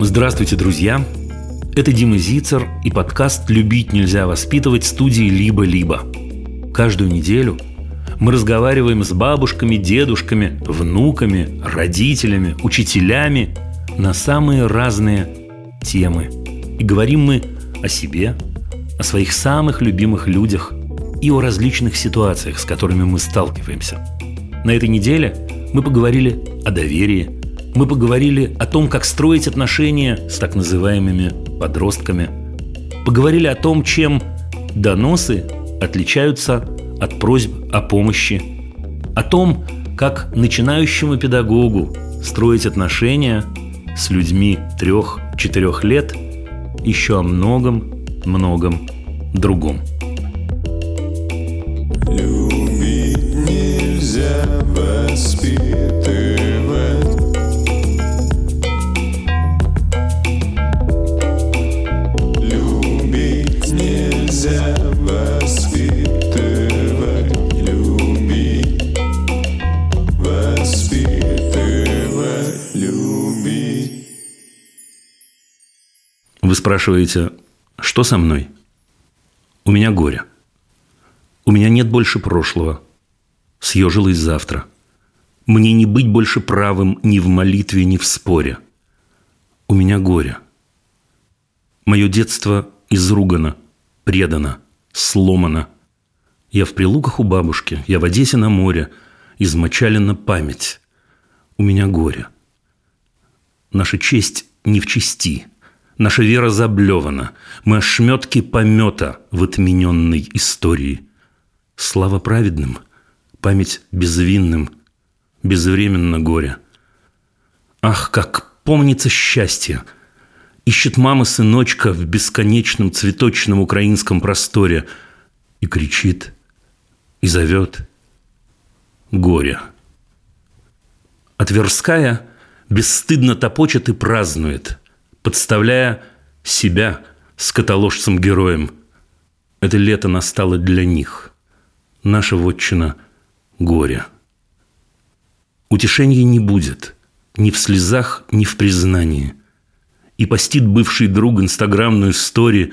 Здравствуйте, друзья! Это Дима Зицер и подкаст «Любить нельзя воспитывать» студии «Либо-либо». Каждую неделю мы разговариваем с бабушками, дедушками, внуками, родителями, учителями на самые разные темы. И говорим мы о себе, о своих самых любимых людях и о различных ситуациях, с которыми мы сталкиваемся. На этой неделе мы поговорили о доверии, мы поговорили о том, как строить отношения с так называемыми подростками, поговорили о том, чем доносы отличаются от просьб о помощи, о том, как начинающему педагогу строить отношения с людьми трех-четырех лет, еще о многом-многом другом. Любить нельзя воспитывать Вы спрашиваете, что со мной? У меня горе. У меня нет больше прошлого. Съежилось завтра. Мне не быть больше правым ни в молитве, ни в споре. У меня горе. Мое детство изругано, предано, сломано. Я в прилуках у бабушки, я в Одессе на море, измочалена память. У меня горе. Наша честь не в чести – Наша вера заблевана. Мы ошметки помета в отмененной истории. Слава праведным, память безвинным, безвременно горе. Ах, как помнится счастье! Ищет мама сыночка в бесконечном цветочном украинском просторе и кричит, и зовет горе. А Тверская бесстыдно топочет и празднует – подставляя себя скотоложцем-героем. Это лето настало для них. Наша вотчина – горе. Утешения не будет ни в слезах, ни в признании. И постит бывший друг инстаграмную историю,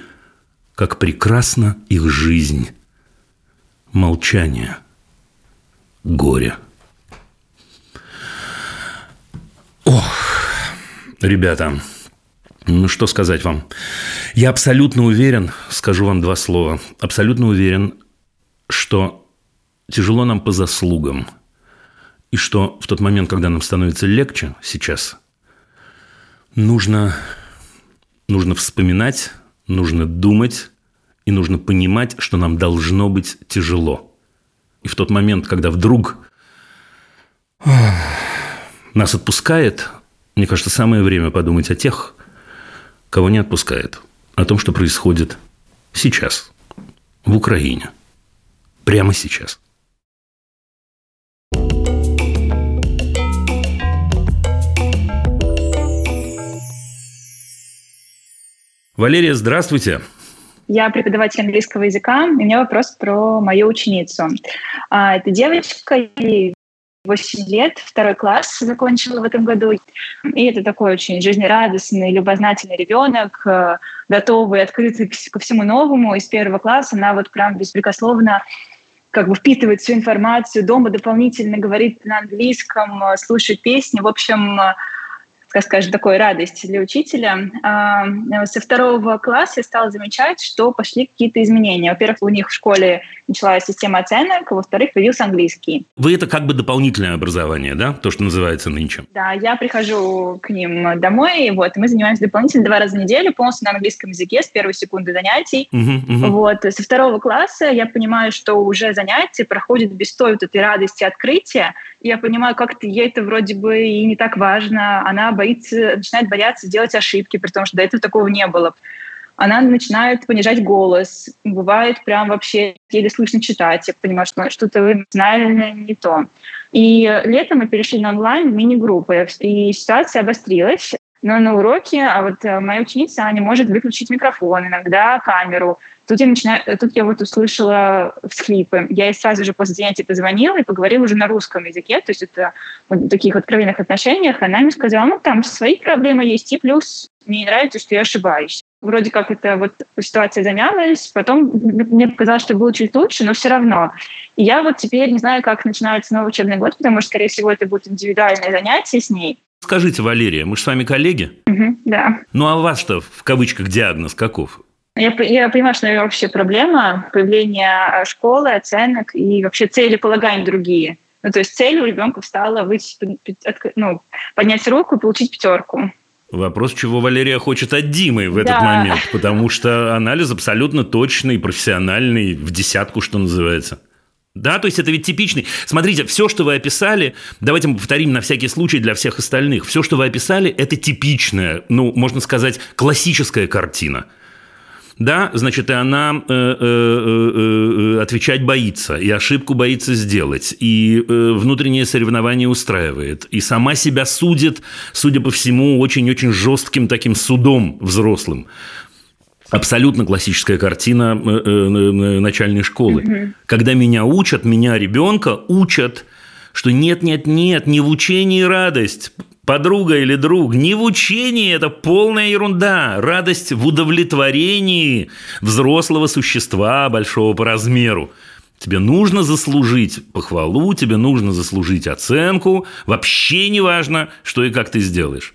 как прекрасна их жизнь. Молчание. Горе. Ох, ребята, ну, что сказать вам? Я абсолютно уверен, скажу вам два слова, абсолютно уверен, что тяжело нам по заслугам. И что в тот момент, когда нам становится легче сейчас, нужно, нужно вспоминать, нужно думать и нужно понимать, что нам должно быть тяжело. И в тот момент, когда вдруг нас отпускает, мне кажется, самое время подумать о тех, кого не отпускает, о том, что происходит сейчас, в Украине, прямо сейчас. Валерия, здравствуйте. Я преподаватель английского языка. У меня вопрос про мою ученицу. А, это девочка, ей 8 лет, второй класс закончила в этом году. И это такой очень жизнерадостный, любознательный ребенок, э, готовый, открытый ко всему новому. Из первого класса она вот прям беспрекословно как бы впитывает всю информацию, дома дополнительно говорит на английском, э, слушает песни. В общем, э, как скажем, такой радость для учителя. А, со второго класса я стала замечать, что пошли какие-то изменения. Во-первых, у них в школе началась система оценок, во-вторых, появился английский. Вы это как бы дополнительное образование, да? То, что называется нынче. Да, я прихожу к ним домой, вот, и мы занимаемся дополнительно два раза в неделю, полностью на английском языке с первой секунды занятий. Uh-huh, uh-huh. Вот, со второго класса я понимаю, что уже занятия проходят без той вот этой радости открытия, я понимаю, как-то ей это вроде бы и не так важно. Она боится, начинает бояться делать ошибки, потому что до этого такого не было. Она начинает понижать голос. Бывает прям вообще еле слышно читать. Я понимаю, что что-то эмоционально не то. И летом мы перешли на онлайн мини-группы, и ситуация обострилась. но на уроке, а вот э, моя ученица, она не может выключить микрофон, иногда камеру. Тут я, начинаю, тут я вот услышала всхлипы. Я ей сразу же после занятия позвонила и поговорила уже на русском языке, то есть это в таких откровенных отношениях. Она мне сказала, ну, там свои проблемы есть, и плюс мне не нравится, что я ошибаюсь. Вроде как это вот ситуация замялась, потом мне показалось, что было чуть лучше, но все равно. И я вот теперь не знаю, как начинается новый учебный год, потому что, скорее всего, это будет индивидуальное занятие с ней. Скажите, Валерия, мы же с вами коллеги? Угу, да. Ну, а у вас что, в кавычках, диагноз каков? Я, я понимаю, что это вообще проблема появления школы, оценок и вообще цели полагаем другие. Ну, то есть цель у ребенка стала выйти, ну, поднять руку и получить пятерку. Вопрос, чего Валерия хочет от Димы в этот да. момент, потому что анализ абсолютно точный, профессиональный, в десятку, что называется. Да, то есть это ведь типичный. Смотрите, все, что вы описали, давайте мы повторим на всякий случай для всех остальных. Все, что вы описали, это типичная, ну, можно сказать, классическая картина – да, значит, и она э, э, э, отвечать боится, и ошибку боится сделать, и внутреннее соревнование устраивает, и сама себя судит, судя по всему, очень-очень жестким таким судом взрослым. Абсолютно классическая картина начальной школы. Угу. Когда меня учат, меня ребенка учат, что нет, нет, нет, не в учении радость подруга или друг, не в учении, это полная ерунда. Радость в удовлетворении взрослого существа, большого по размеру. Тебе нужно заслужить похвалу, тебе нужно заслужить оценку. Вообще не важно, что и как ты сделаешь.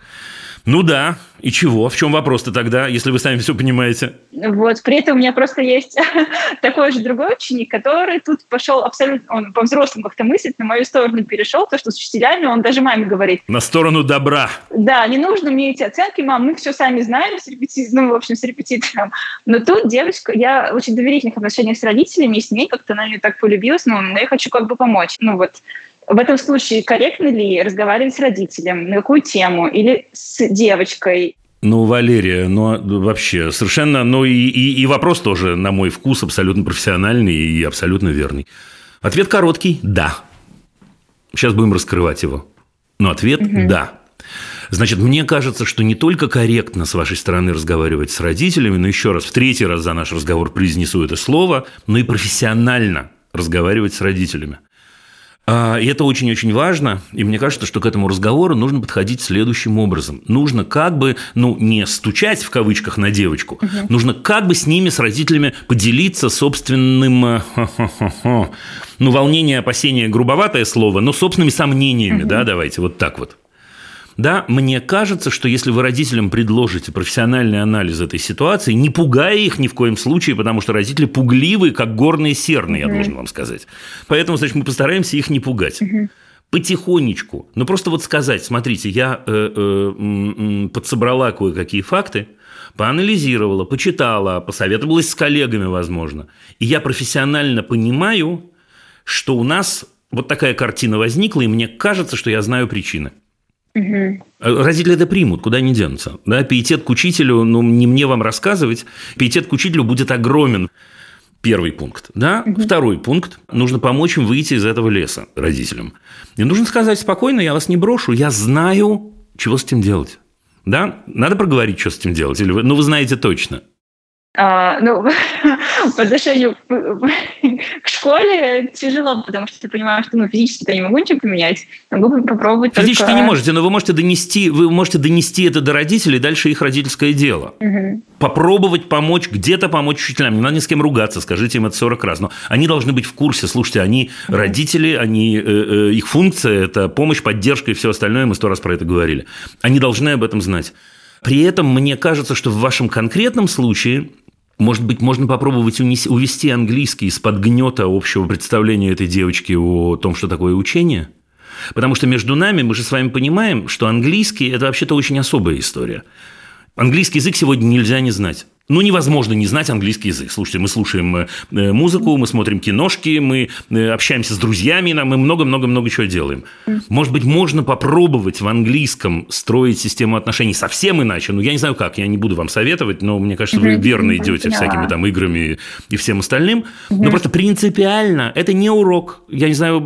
Ну да, и чего? В чем вопрос-то тогда, если вы сами все понимаете? Вот, при этом у меня просто есть такой же другой ученик, который тут пошел абсолютно, он по-взрослому как-то мыслить, на мою сторону перешел, то, что с учителями он даже маме говорит. На сторону добра. Да, не нужно мне эти оценки, мам, мы все сами знаем с репетитором, ну, в общем, с репетитором. Но тут девочка, я очень доверительных отношениях с родителями, и с ней как-то она мне так полюбилась, ну, но я хочу как бы помочь. Ну вот, в этом случае корректно ли разговаривать с родителем, на какую тему, или с девочкой? Ну, Валерия, ну вообще совершенно, ну и, и, и вопрос тоже, на мой вкус, абсолютно профессиональный и абсолютно верный. Ответ короткий – да. Сейчас будем раскрывать его. Но ответ угу. – да. Значит, мне кажется, что не только корректно с вашей стороны разговаривать с родителями, но еще раз, в третий раз за наш разговор произнесу это слово, но и профессионально разговаривать с родителями. А, и это очень-очень важно. И мне кажется, что к этому разговору нужно подходить следующим образом. Нужно как бы, ну, не стучать в кавычках на девочку, угу. нужно как бы с ними, с родителями поделиться собственным, э, ну, волнение, опасение, грубоватое слово, но собственными сомнениями, угу. да, давайте вот так вот. Да, мне кажется, что если вы родителям предложите профессиональный анализ этой ситуации, не пугая их ни в коем случае, потому что родители пугливы, как горные серны, я должен вам сказать. Поэтому, значит, мы постараемся их не пугать. Потихонечку. Ну, просто вот сказать, смотрите, я э, э, подсобрала кое-какие факты, поанализировала, почитала, посоветовалась с коллегами, возможно. И я профессионально понимаю, что у нас вот такая картина возникла, и мне кажется, что я знаю причины. Угу. Родители это примут, куда они денутся. Да, пиетет к учителю, ну, не мне вам рассказывать, пиетет к учителю будет огромен. Первый пункт. Да? Угу. Второй пункт. Нужно помочь им выйти из этого леса родителям. И нужно сказать спокойно, я вас не брошу, я знаю, чего с этим делать. Да? Надо проговорить, что с этим делать. Или вы, ну, вы знаете точно. А, ну, по отношению к школе тяжело, потому что ты понимаешь, что ну, физически я не могу ничего поменять. Могу попробовать Физически только... не можете, но вы можете донести, вы можете донести это до родителей, дальше их родительское дело. Угу. Попробовать помочь, где-то помочь учителям. Не надо ни с кем ругаться, скажите им это 40 раз. Но они должны быть в курсе. Слушайте, они угу. родители, они, э, э, их функция – это помощь, поддержка и все остальное. Мы сто раз про это говорили. Они должны об этом знать. При этом мне кажется, что в вашем конкретном случае может быть, можно попробовать увести английский из-под гнета общего представления этой девочки о том, что такое учение? Потому что между нами мы же с вами понимаем, что английский – это вообще-то очень особая история. Английский язык сегодня нельзя не знать. Ну, невозможно не знать английский язык. Слушайте, мы слушаем э, э, музыку, мы смотрим киношки, мы э, общаемся с друзьями, мы много-много-много чего делаем. Может быть, можно попробовать в английском строить систему отношений совсем иначе. Ну, я не знаю как, я не буду вам советовать, но мне кажется, вы верно идете всякими там играми и всем остальным. Но просто принципиально это не урок. Я не знаю,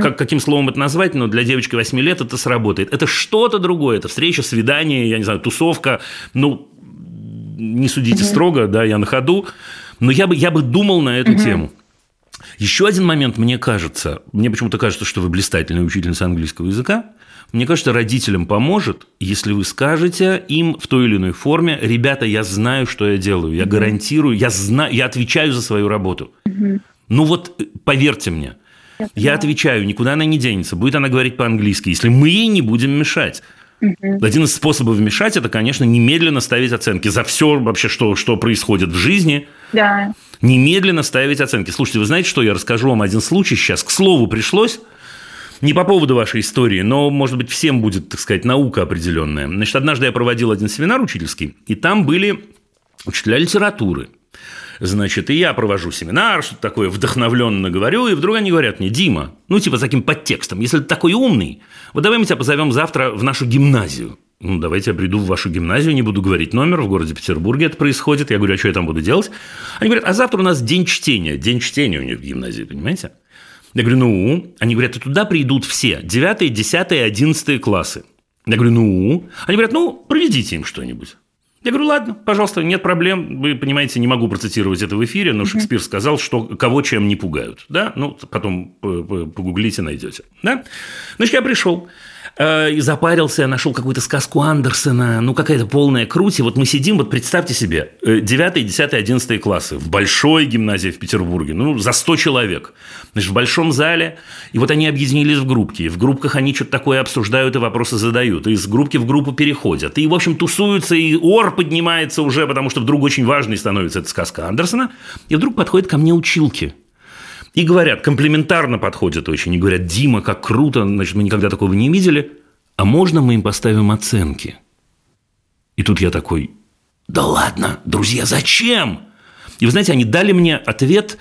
как, каким словом это назвать, но для девочки 8 лет это сработает. Это что-то другое. Это встреча, свидание, я не знаю, тусовка. Ну, не судите угу. строго, да, я на ходу, но я бы, я бы думал на эту угу. тему. Еще один момент, мне кажется, мне почему-то кажется, что вы блистательная учительница английского языка. Мне кажется, родителям поможет, если вы скажете им в той или иной форме, ребята, я знаю, что я делаю, я гарантирую, я знаю, я отвечаю за свою работу. Угу. Ну вот, поверьте мне, я, я отвечаю, никуда она не денется, будет она говорить по-английски, если мы ей не будем мешать. Угу. Один из способов вмешать это, конечно, немедленно ставить оценки за все вообще, что, что происходит в жизни. Да. Немедленно ставить оценки. Слушайте, вы знаете, что я расскажу вам один случай сейчас. К слову, пришлось не по поводу вашей истории, но, может быть, всем будет, так сказать, наука определенная. Значит, однажды я проводил один семинар учительский, и там были учителя литературы. Значит, и я провожу семинар, что-то такое вдохновленно говорю, и вдруг они говорят мне, Дима, ну, типа, с таким подтекстом, если ты такой умный, вот давай мы тебя позовем завтра в нашу гимназию. Ну, давайте я приду в вашу гимназию, не буду говорить номер, в городе Петербурге это происходит. Я говорю, а что я там буду делать? Они говорят, а завтра у нас день чтения. День чтения у них в гимназии, понимаете? Я говорю, ну, они говорят, и туда придут все, 9, 10, 11 классы. Я говорю, ну, они говорят, ну, проведите им что-нибудь. Я говорю, ладно, пожалуйста, нет проблем. Вы понимаете, не могу процитировать это в эфире, но Шекспир сказал, что кого чем не пугают. Да? Ну, потом погуглите, найдете. Да? Значит, я пришел. Э, и запарился, я нашел какую-то сказку Андерсона, ну, какая-то полная круть. И вот мы сидим, вот представьте себе, 9, 10, 11 классы в большой гимназии в Петербурге, ну, за 100 человек. Значит, в большом зале, и вот они объединились в группки. И в группках они что-то такое обсуждают и вопросы задают. И из группки в группу переходят. И, в общем, тусуются, и ор поднимается уже, потому что вдруг очень важной становится эта сказка Андерсона. И вдруг подходит ко мне училки – и говорят, комплементарно подходят очень, и говорят, Дима, как круто, значит, мы никогда такого не видели, а можно мы им поставим оценки? И тут я такой, да ладно, друзья, зачем? И вы знаете, они дали мне ответ,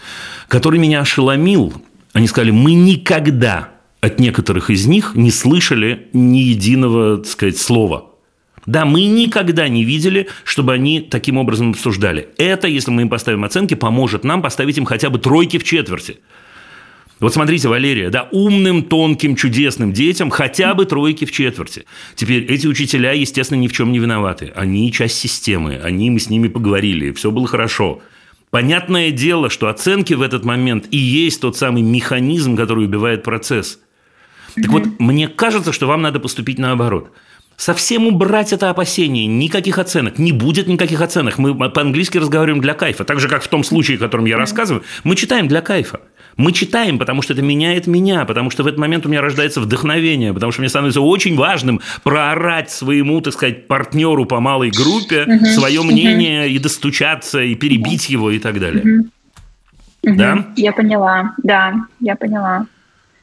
который меня ошеломил. Они сказали, мы никогда от некоторых из них не слышали ни единого, так сказать, слова. Да, мы никогда не видели, чтобы они таким образом обсуждали. Это, если мы им поставим оценки, поможет нам поставить им хотя бы тройки в четверти. Вот смотрите, Валерия, да, умным, тонким, чудесным детям хотя бы тройки в четверти. Теперь эти учителя, естественно, ни в чем не виноваты. Они часть системы, они, мы с ними поговорили, все было хорошо. Понятное дело, что оценки в этот момент и есть тот самый механизм, который убивает процесс. Так вот, мне кажется, что вам надо поступить наоборот – Совсем убрать это опасение, никаких оценок, не будет никаких оценок. Мы по-английски разговариваем для кайфа. Так же, как в том случае, о котором я рассказываю, мы читаем для кайфа. Мы читаем, потому что это меняет меня, потому что в этот момент у меня рождается вдохновение, потому что мне становится очень важным проорать своему, так сказать, партнеру по малой группе угу. свое мнение угу. и достучаться, и перебить его и так далее. Угу. Да? Я поняла, да, я поняла.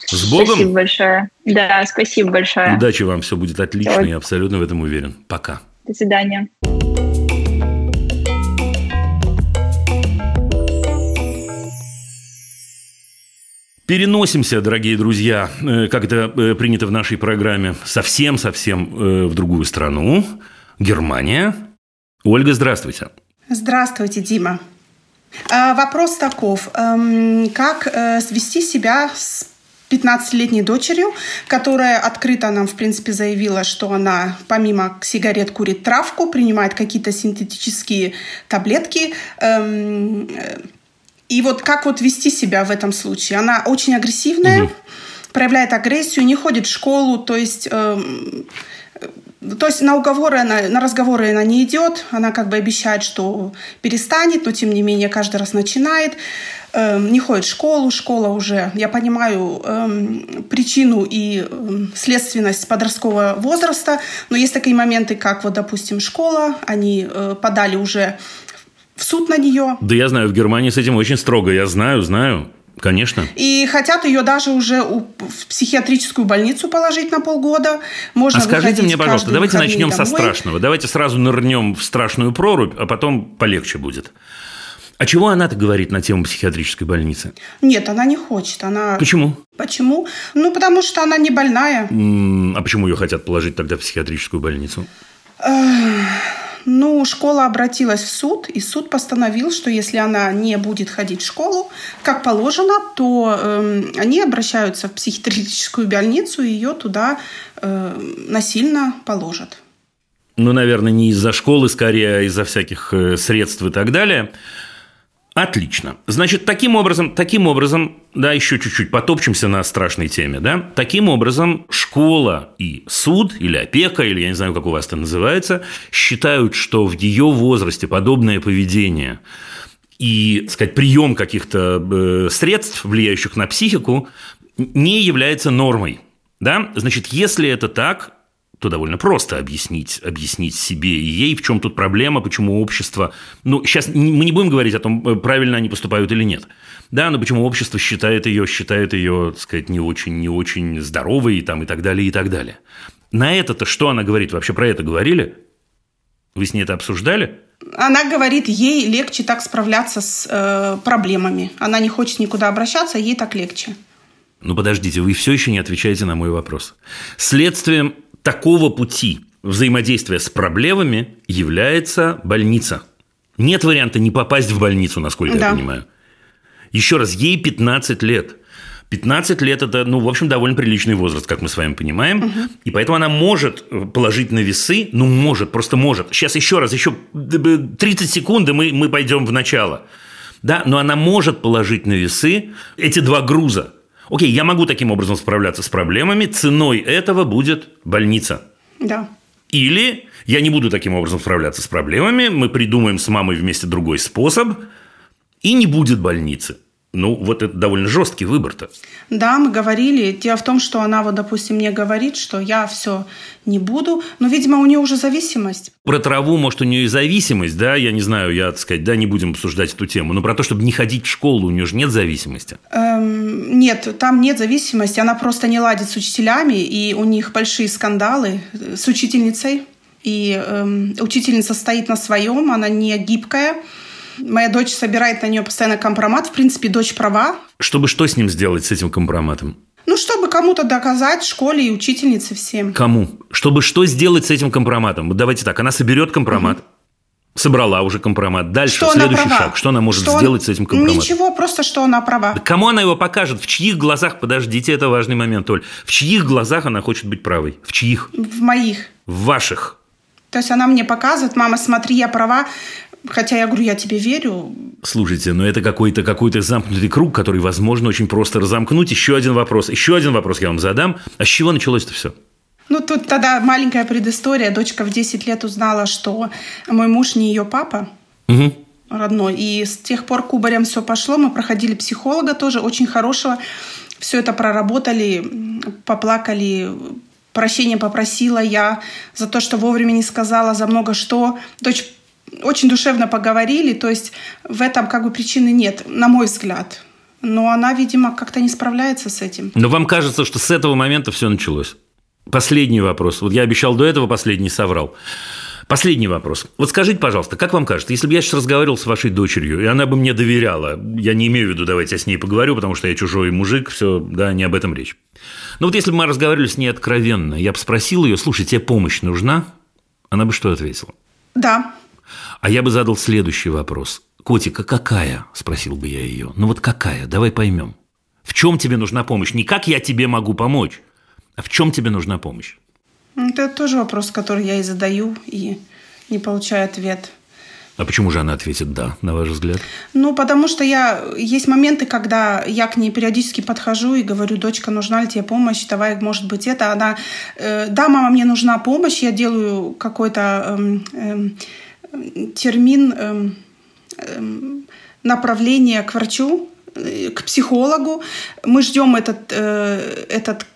С Богом. Спасибо большое. Да, спасибо большое. Удачи вам, все будет отлично, я абсолютно в этом уверен. Пока. До свидания. Переносимся, дорогие друзья, э, как это э, принято в нашей программе, совсем-совсем э, в другую страну. Германия. Ольга, здравствуйте. Здравствуйте, Дима. Вопрос таков. Эм, как свести себя с 15-летней дочерью, которая открыто нам, в принципе, заявила, что она помимо сигарет курит травку, принимает какие-то синтетические таблетки. Эм, и вот как вот вести себя в этом случае? Она очень агрессивная, угу. проявляет агрессию, не ходит в школу, то есть... Эм, то есть на уговоры, она, на разговоры она не идет, она как бы обещает, что перестанет, но тем не менее каждый раз начинает. Эм, не ходит в школу, школа уже, я понимаю эм, причину и эм, следственность подросткового возраста, но есть такие моменты, как вот, допустим, школа, они э, подали уже в суд на нее. Да я знаю, в Германии с этим очень строго, я знаю, знаю. Конечно. И хотят ее даже уже в психиатрическую больницу положить на полгода. Можно а скажите мне, пожалуйста, давайте начнем домой. со страшного. Давайте сразу нырнем в страшную прорубь, а потом полегче будет. А чего она-то говорит на тему психиатрической больницы? Нет, она не хочет. Она... Почему? Почему? Ну, потому что она не больная. А почему ее хотят положить тогда в психиатрическую больницу? Ну, школа обратилась в суд, и суд постановил, что если она не будет ходить в школу, как положено, то э, они обращаются в психиатрическую больницу, и ее туда э, насильно положат. Ну, наверное, не из-за школы, скорее, а из-за всяких э, средств и так далее. Отлично. Значит, таким образом, таким образом, да, еще чуть-чуть потопчемся на страшной теме, да, таким образом школа и суд, или опека, или я не знаю, как у вас это называется, считают, что в ее возрасте подобное поведение и, сказать, прием каких-то э, средств, влияющих на психику, не является нормой. Да? Значит, если это так, то довольно просто объяснить, объяснить себе и ей, в чем тут проблема, почему общество... Ну, сейчас мы не будем говорить о том, э, правильно они поступают или нет. Да, но почему общество считает ее, считает ее, так сказать, не очень, не очень здоровой там, и так далее, и так далее. На это-то что она говорит? Вообще про это говорили? Вы с ней это обсуждали? Она говорит, ей легче так справляться с э, проблемами. Она не хочет никуда обращаться, ей так легче. Ну подождите, вы все еще не отвечаете на мой вопрос. Следствием такого пути взаимодействия с проблемами является больница. Нет варианта не попасть в больницу, насколько да. я понимаю. Еще раз, ей 15 лет. 15 лет – это, ну, в общем, довольно приличный возраст, как мы с вами понимаем. Угу. И поэтому она может положить на весы, ну, может, просто может. Сейчас еще раз, еще 30 секунд, и мы, мы пойдем в начало. Да, но она может положить на весы эти два груза. Окей, я могу таким образом справляться с проблемами, ценой этого будет больница. Да. Или я не буду таким образом справляться с проблемами, мы придумаем с мамой вместе другой способ, и не будет больницы. Ну, вот это довольно жесткий выбор-то. Да, мы говорили. Дело в том, что она вот, допустим, мне говорит, что я все не буду, но, видимо, у нее уже зависимость. Про траву, может, у нее и зависимость, да, я не знаю, я, так сказать, да, не будем обсуждать эту тему, но про то, чтобы не ходить в школу, у нее же нет зависимости. Эм, нет, там нет зависимости, она просто не ладит с учителями, и у них большие скандалы с учительницей, и эм, учительница стоит на своем, она не гибкая, Моя дочь собирает на нее постоянно компромат. В принципе, дочь права. Чтобы что с ним сделать, с этим компроматом? Ну, чтобы кому-то доказать, школе и учительнице всем. Кому? Чтобы что сделать с этим компроматом? Вот давайте так, она соберет компромат, угу. собрала уже компромат. Дальше, что следующий шаг. Что она может что сделать он... с этим компроматом? Ничего, просто что она права. Да кому она его покажет? В чьих глазах? Подождите, это важный момент, Оль. В чьих глазах она хочет быть правой? В чьих? В моих. В ваших. То есть она мне показывает, мама, смотри, я права, Хотя я говорю, я тебе верю. Слушайте, но это какой-то какой замкнутый круг, который, возможно, очень просто разомкнуть. Еще один вопрос. Еще один вопрос я вам задам. А с чего началось это все? Ну, тут тогда маленькая предыстория. Дочка в 10 лет узнала, что мой муж не ее папа. Угу родной. И с тех пор кубарем все пошло. Мы проходили психолога тоже, очень хорошего. Все это проработали, поплакали, прощения попросила я за то, что вовремя не сказала, за много что. Дочь очень душевно поговорили, то есть в этом как бы причины нет, на мой взгляд. Но она, видимо, как-то не справляется с этим. Но вам кажется, что с этого момента все началось? Последний вопрос. Вот я обещал до этого, последний соврал. Последний вопрос. Вот скажите, пожалуйста, как вам кажется, если бы я сейчас разговаривал с вашей дочерью, и она бы мне доверяла, я не имею в виду, давайте я с ней поговорю, потому что я чужой мужик, все, да, не об этом речь. Но вот если бы мы разговаривали с ней откровенно, я бы спросил ее, слушай, тебе помощь нужна? Она бы что ответила? Да. А я бы задал следующий вопрос. Котика, какая? Спросил бы я ее. Ну вот какая? Давай поймем. В чем тебе нужна помощь? Не как я тебе могу помочь, а в чем тебе нужна помощь? Ну, это тоже вопрос, который я и задаю, и не получаю ответ. А почему же она ответит «да», на ваш взгляд? Ну, потому что я... Есть моменты, когда я к ней периодически подхожу и говорю, дочка, нужна ли тебе помощь, давай, может быть, это. Она, э, да, мама, мне нужна помощь, я делаю какой-то... Э, э, термин эм, эм, направления к врачу, э, к психологу. Мы ждем этот, э, этот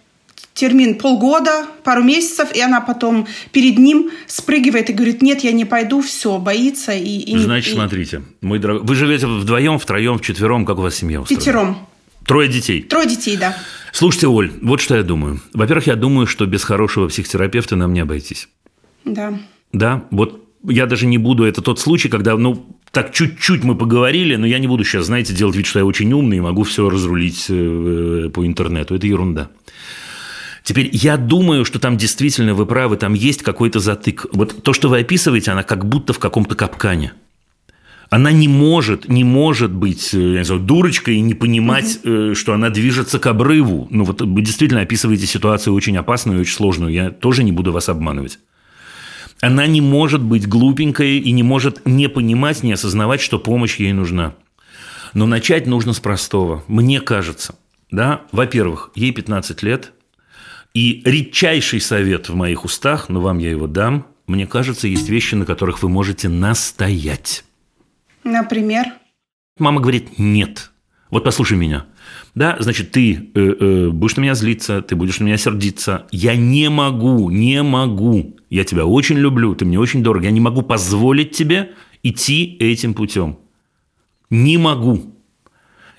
термин полгода, пару месяцев, и она потом перед ним спрыгивает и говорит, нет, я не пойду, все, боится. И, и, Значит, и... смотрите, мой дорогой, вы живете вдвоем, втроем, вчетвером, как у вас семья устроена? Пятером. Трое детей? Трое детей, да. Слушайте, Оль, вот что я думаю. Во-первых, я думаю, что без хорошего психотерапевта нам не обойтись. Да. Да, вот я даже не буду, это тот случай, когда, ну, так чуть-чуть мы поговорили, но я не буду сейчас, знаете, делать вид, что я очень умный и могу все разрулить э, по интернету. Это ерунда. Теперь я думаю, что там действительно вы правы, там есть какой-то затык. Вот то, что вы описываете, она как будто в каком-то капкане. Она не может, не может быть, э, я не знаю, дурочкой и не понимать, угу. что она движется к обрыву. Ну вот вы действительно описываете ситуацию очень опасную и очень сложную. Я тоже не буду вас обманывать. Она не может быть глупенькой и не может не понимать, не осознавать, что помощь ей нужна. Но начать нужно с простого. Мне кажется, да, во-первых, ей 15 лет, и редчайший совет в моих устах, но вам я его дам, мне кажется, есть вещи, на которых вы можете настоять. Например? Мама говорит «нет». Вот послушай меня. Да, значит, ты э, э, будешь на меня злиться, ты будешь на меня сердиться. Я не могу, не могу. Я тебя очень люблю, ты мне очень дорог. Я не могу позволить тебе идти этим путем. Не могу.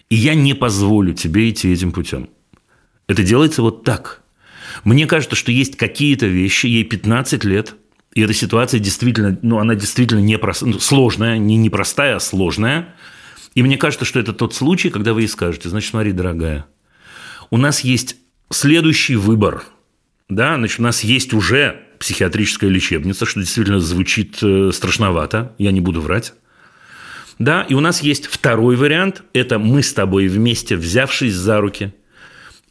И я не позволю тебе идти этим путем. Это делается вот так. Мне кажется, что есть какие-то вещи, ей 15 лет, и эта ситуация действительно, ну, она действительно непрост, ну, сложная, не непростая, а сложная. И мне кажется, что это тот случай, когда вы ей скажете, значит, смотри, дорогая, у нас есть следующий выбор. Да, значит, у нас есть уже психиатрическая лечебница, что действительно звучит э, страшновато, я не буду врать. Да, и у нас есть второй вариант, это мы с тобой вместе, взявшись за руки,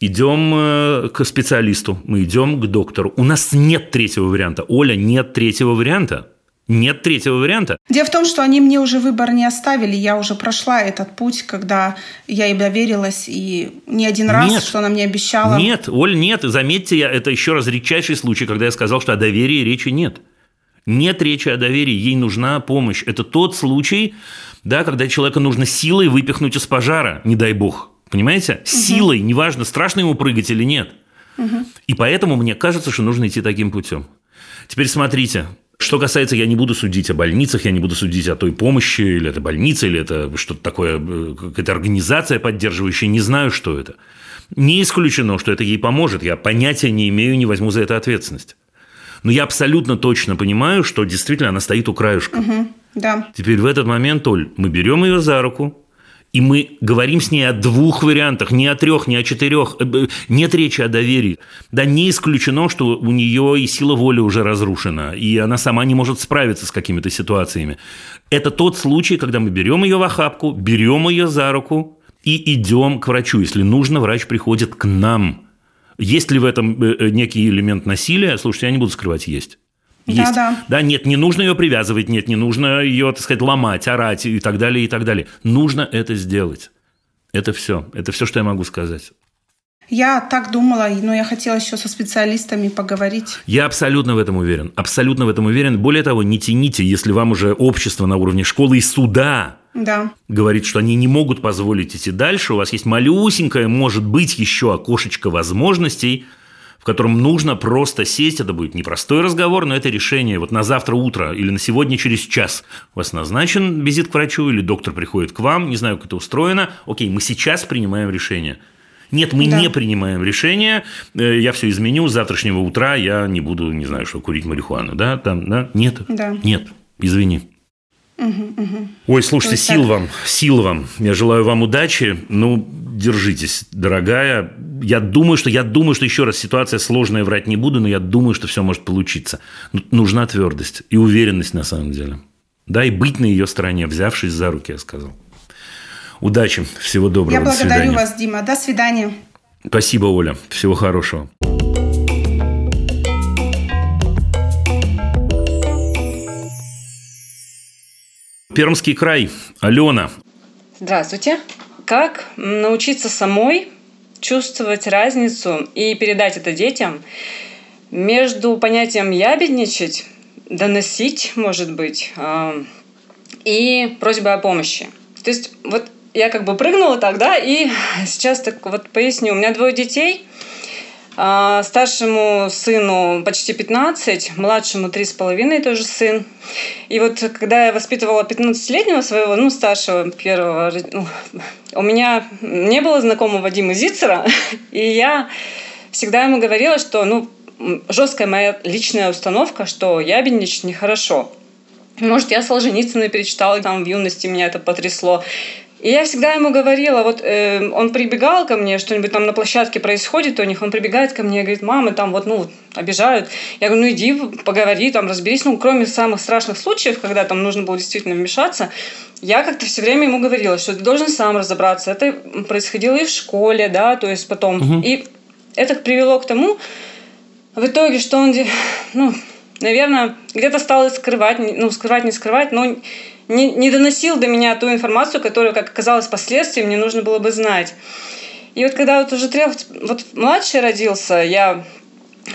идем э, к специалисту, мы идем к доктору. У нас нет третьего варианта. Оля, нет третьего варианта. Нет третьего варианта. Дело в том, что они мне уже выбор не оставили. Я уже прошла этот путь, когда я им доверилась, и не один раз, нет, что она мне обещала. Нет, Оль, нет. Заметьте, я, это еще раз редчайший случай, когда я сказал, что о доверии речи нет. Нет речи о доверии, ей нужна помощь. Это тот случай, да, когда человека нужно силой выпихнуть из пожара, не дай бог. Понимаете? Угу. Силой, неважно, страшно ему прыгать или нет. Угу. И поэтому мне кажется, что нужно идти таким путем. Теперь смотрите, что касается, я не буду судить о больницах, я не буду судить о той помощи, или это больница, или это что-то такое, э, какая-то организация поддерживающая, не знаю, что это. Не исключено, что это ей поможет, я понятия не имею, не возьму за это ответственность. Но я абсолютно точно понимаю, что действительно она стоит у краюшка. Угу, да. Теперь в этот момент, Оль, мы берем ее за руку, и мы говорим с ней о двух вариантах, не о трех, не о четырех. Э, нет речи о доверии. Да не исключено, что у нее и сила воли уже разрушена, и она сама не может справиться с какими-то ситуациями. Это тот случай, когда мы берем ее в охапку, берем ее за руку и идем к врачу. Если нужно, врач приходит к нам. Есть ли в этом э, э, некий элемент насилия? Слушайте, я не буду скрывать, есть. Есть. Да, да. да, нет, не нужно ее привязывать, нет, не нужно ее, так сказать, ломать, орать и так далее, и так далее. Нужно это сделать. Это все. Это все, что я могу сказать. Я так думала, но я хотела еще со специалистами поговорить. Я абсолютно в этом уверен. Абсолютно в этом уверен. Более того, не тяните, если вам уже общество на уровне школы и суда да. говорит, что они не могут позволить идти дальше, у вас есть малюсенькое, может быть, еще окошечко возможностей – в котором нужно просто сесть, это будет непростой разговор, но это решение вот на завтра утро или на сегодня через час у вас назначен визит к врачу или доктор приходит к вам, не знаю, как это устроено, окей, мы сейчас принимаем решение. Нет, мы да. не принимаем решение, э, я все изменю, с завтрашнего утра я не буду, не знаю, что, курить марихуану, да, там, да, нет, да. нет, извини. Угу, угу. Ой, слушайте, сил так. вам, сил вам. Я желаю вам удачи. Ну, держитесь, дорогая. Я думаю, что я думаю, что еще раз ситуация сложная, врать не буду, но я думаю, что все может получиться. Нужна твердость и уверенность на самом деле. Да, и быть на ее стороне, взявшись за руки, я сказал. Удачи, всего доброго. Я благодарю вас, Дима. До свидания. Спасибо, Оля. Всего хорошего. Пермский край. Алена. Здравствуйте. Как научиться самой чувствовать разницу и передать это детям между понятием «ябедничать», «доносить», может быть, а, и просьбой о помощи. То есть вот я как бы прыгнула тогда, и сейчас так вот поясню. У меня двое детей. А старшему сыну почти 15, младшему 3,5 тоже сын. И вот когда я воспитывала 15-летнего своего, ну, старшего первого, ну, у меня не было знакомого Димы Зицера, и я всегда ему говорила, что, ну, жесткая моя личная установка, что ябедничать нехорошо. Может, я Солженицына перечитала, там в юности меня это потрясло. И я всегда ему говорила, вот э, он прибегал ко мне, что-нибудь там на площадке происходит у них, он прибегает ко мне и говорит, мама, там вот, ну, обижают. Я говорю, ну иди, поговори, там, разберись. Ну, кроме самых страшных случаев, когда там нужно было действительно вмешаться, я как-то все время ему говорила, что ты должен сам разобраться. Это происходило и в школе, да, то есть потом. Угу. И это привело к тому, в итоге, что он, ну, наверное, где-то стал скрывать, ну, скрывать, не скрывать, но не, не доносил до меня ту информацию, которую, как оказалось, впоследствии мне нужно было бы знать. И вот когда вот уже трев, вот младший родился, я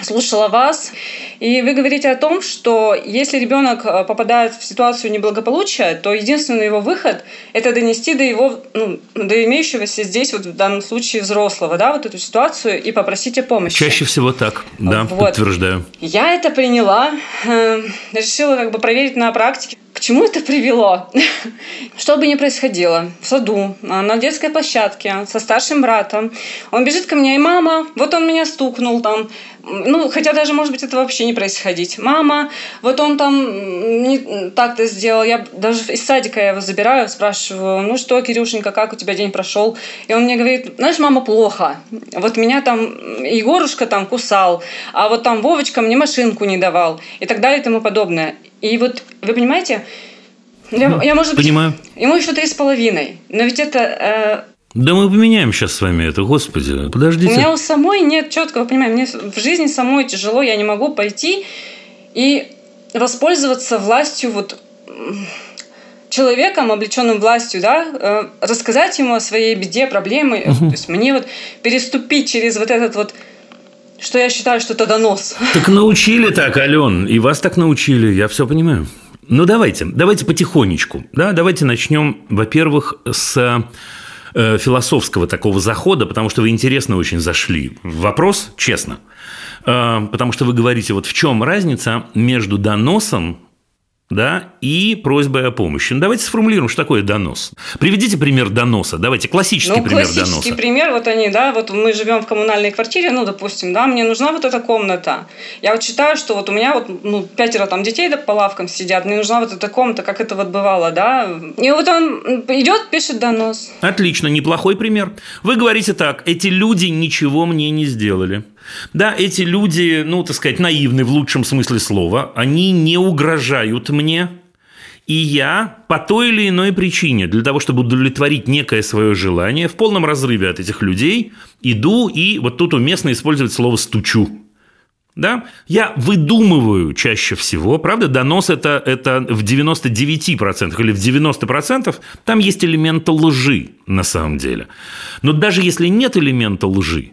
слушала вас, и вы говорите о том, что если ребенок э, попадает в ситуацию неблагополучия, то единственный его выход – это донести до его, ну, до имеющегося здесь, вот в данном случае взрослого, да, вот эту ситуацию и попросить о помощи. Чаще всего так, да, вот. подтверждаю. Я это приняла, э, решила как бы проверить на практике чему это привело? Что бы ни происходило в саду, на детской площадке со старшим братом, он бежит ко мне, и мама, вот он меня стукнул там, ну, хотя даже, может быть, это вообще не происходить. Мама, вот он там не так-то сделал. Я даже из садика я его забираю, спрашиваю, ну что, Кирюшенька, как у тебя день прошел? И он мне говорит, знаешь, мама, плохо. Вот меня там Егорушка там кусал, а вот там Вовочка мне машинку не давал и так далее и тому подобное. И вот, вы понимаете, я, ну, я может быть, Понимаю. ему еще три с половиной, но ведь это э, да мы поменяем сейчас с вами это, господи, подождите. У меня у самой нет четкого понимания. Мне в жизни самой тяжело, я не могу пойти и воспользоваться властью вот человеком, облеченным властью, да, э, рассказать ему о своей беде, проблеме. Угу. То есть мне вот переступить через вот этот вот что я считаю, что это донос. Так научили так, Ален, и вас так научили, я все понимаю. Ну, давайте, давайте потихонечку. Да, давайте начнем, во-первых, с Э, философского такого захода, потому что вы интересно очень зашли вопрос, честно. Э, потому что вы говорите, вот в чем разница между доносом да, и просьбой о помощи. Ну, давайте сформулируем, что такое донос. Приведите пример доноса. Давайте классический ну, пример классический доноса. Классический пример, вот они, да, вот мы живем в коммунальной квартире, ну, допустим, да, мне нужна вот эта комната. Я вот считаю, что вот у меня вот, ну, пятеро там детей да, по лавкам сидят, мне нужна вот эта комната, как это вот бывало, да. И вот он идет, пишет донос. Отлично, неплохой пример. Вы говорите так, эти люди ничего мне не сделали. Да, эти люди, ну, так сказать, наивны в лучшем смысле слова, они не угрожают мне, и я по той или иной причине, для того, чтобы удовлетворить некое свое желание, в полном разрыве от этих людей, иду и вот тут уместно использовать слово «стучу». Да? Я выдумываю чаще всего, правда, донос это, это в 99% или в 90% там есть элемент лжи на самом деле. Но даже если нет элемента лжи,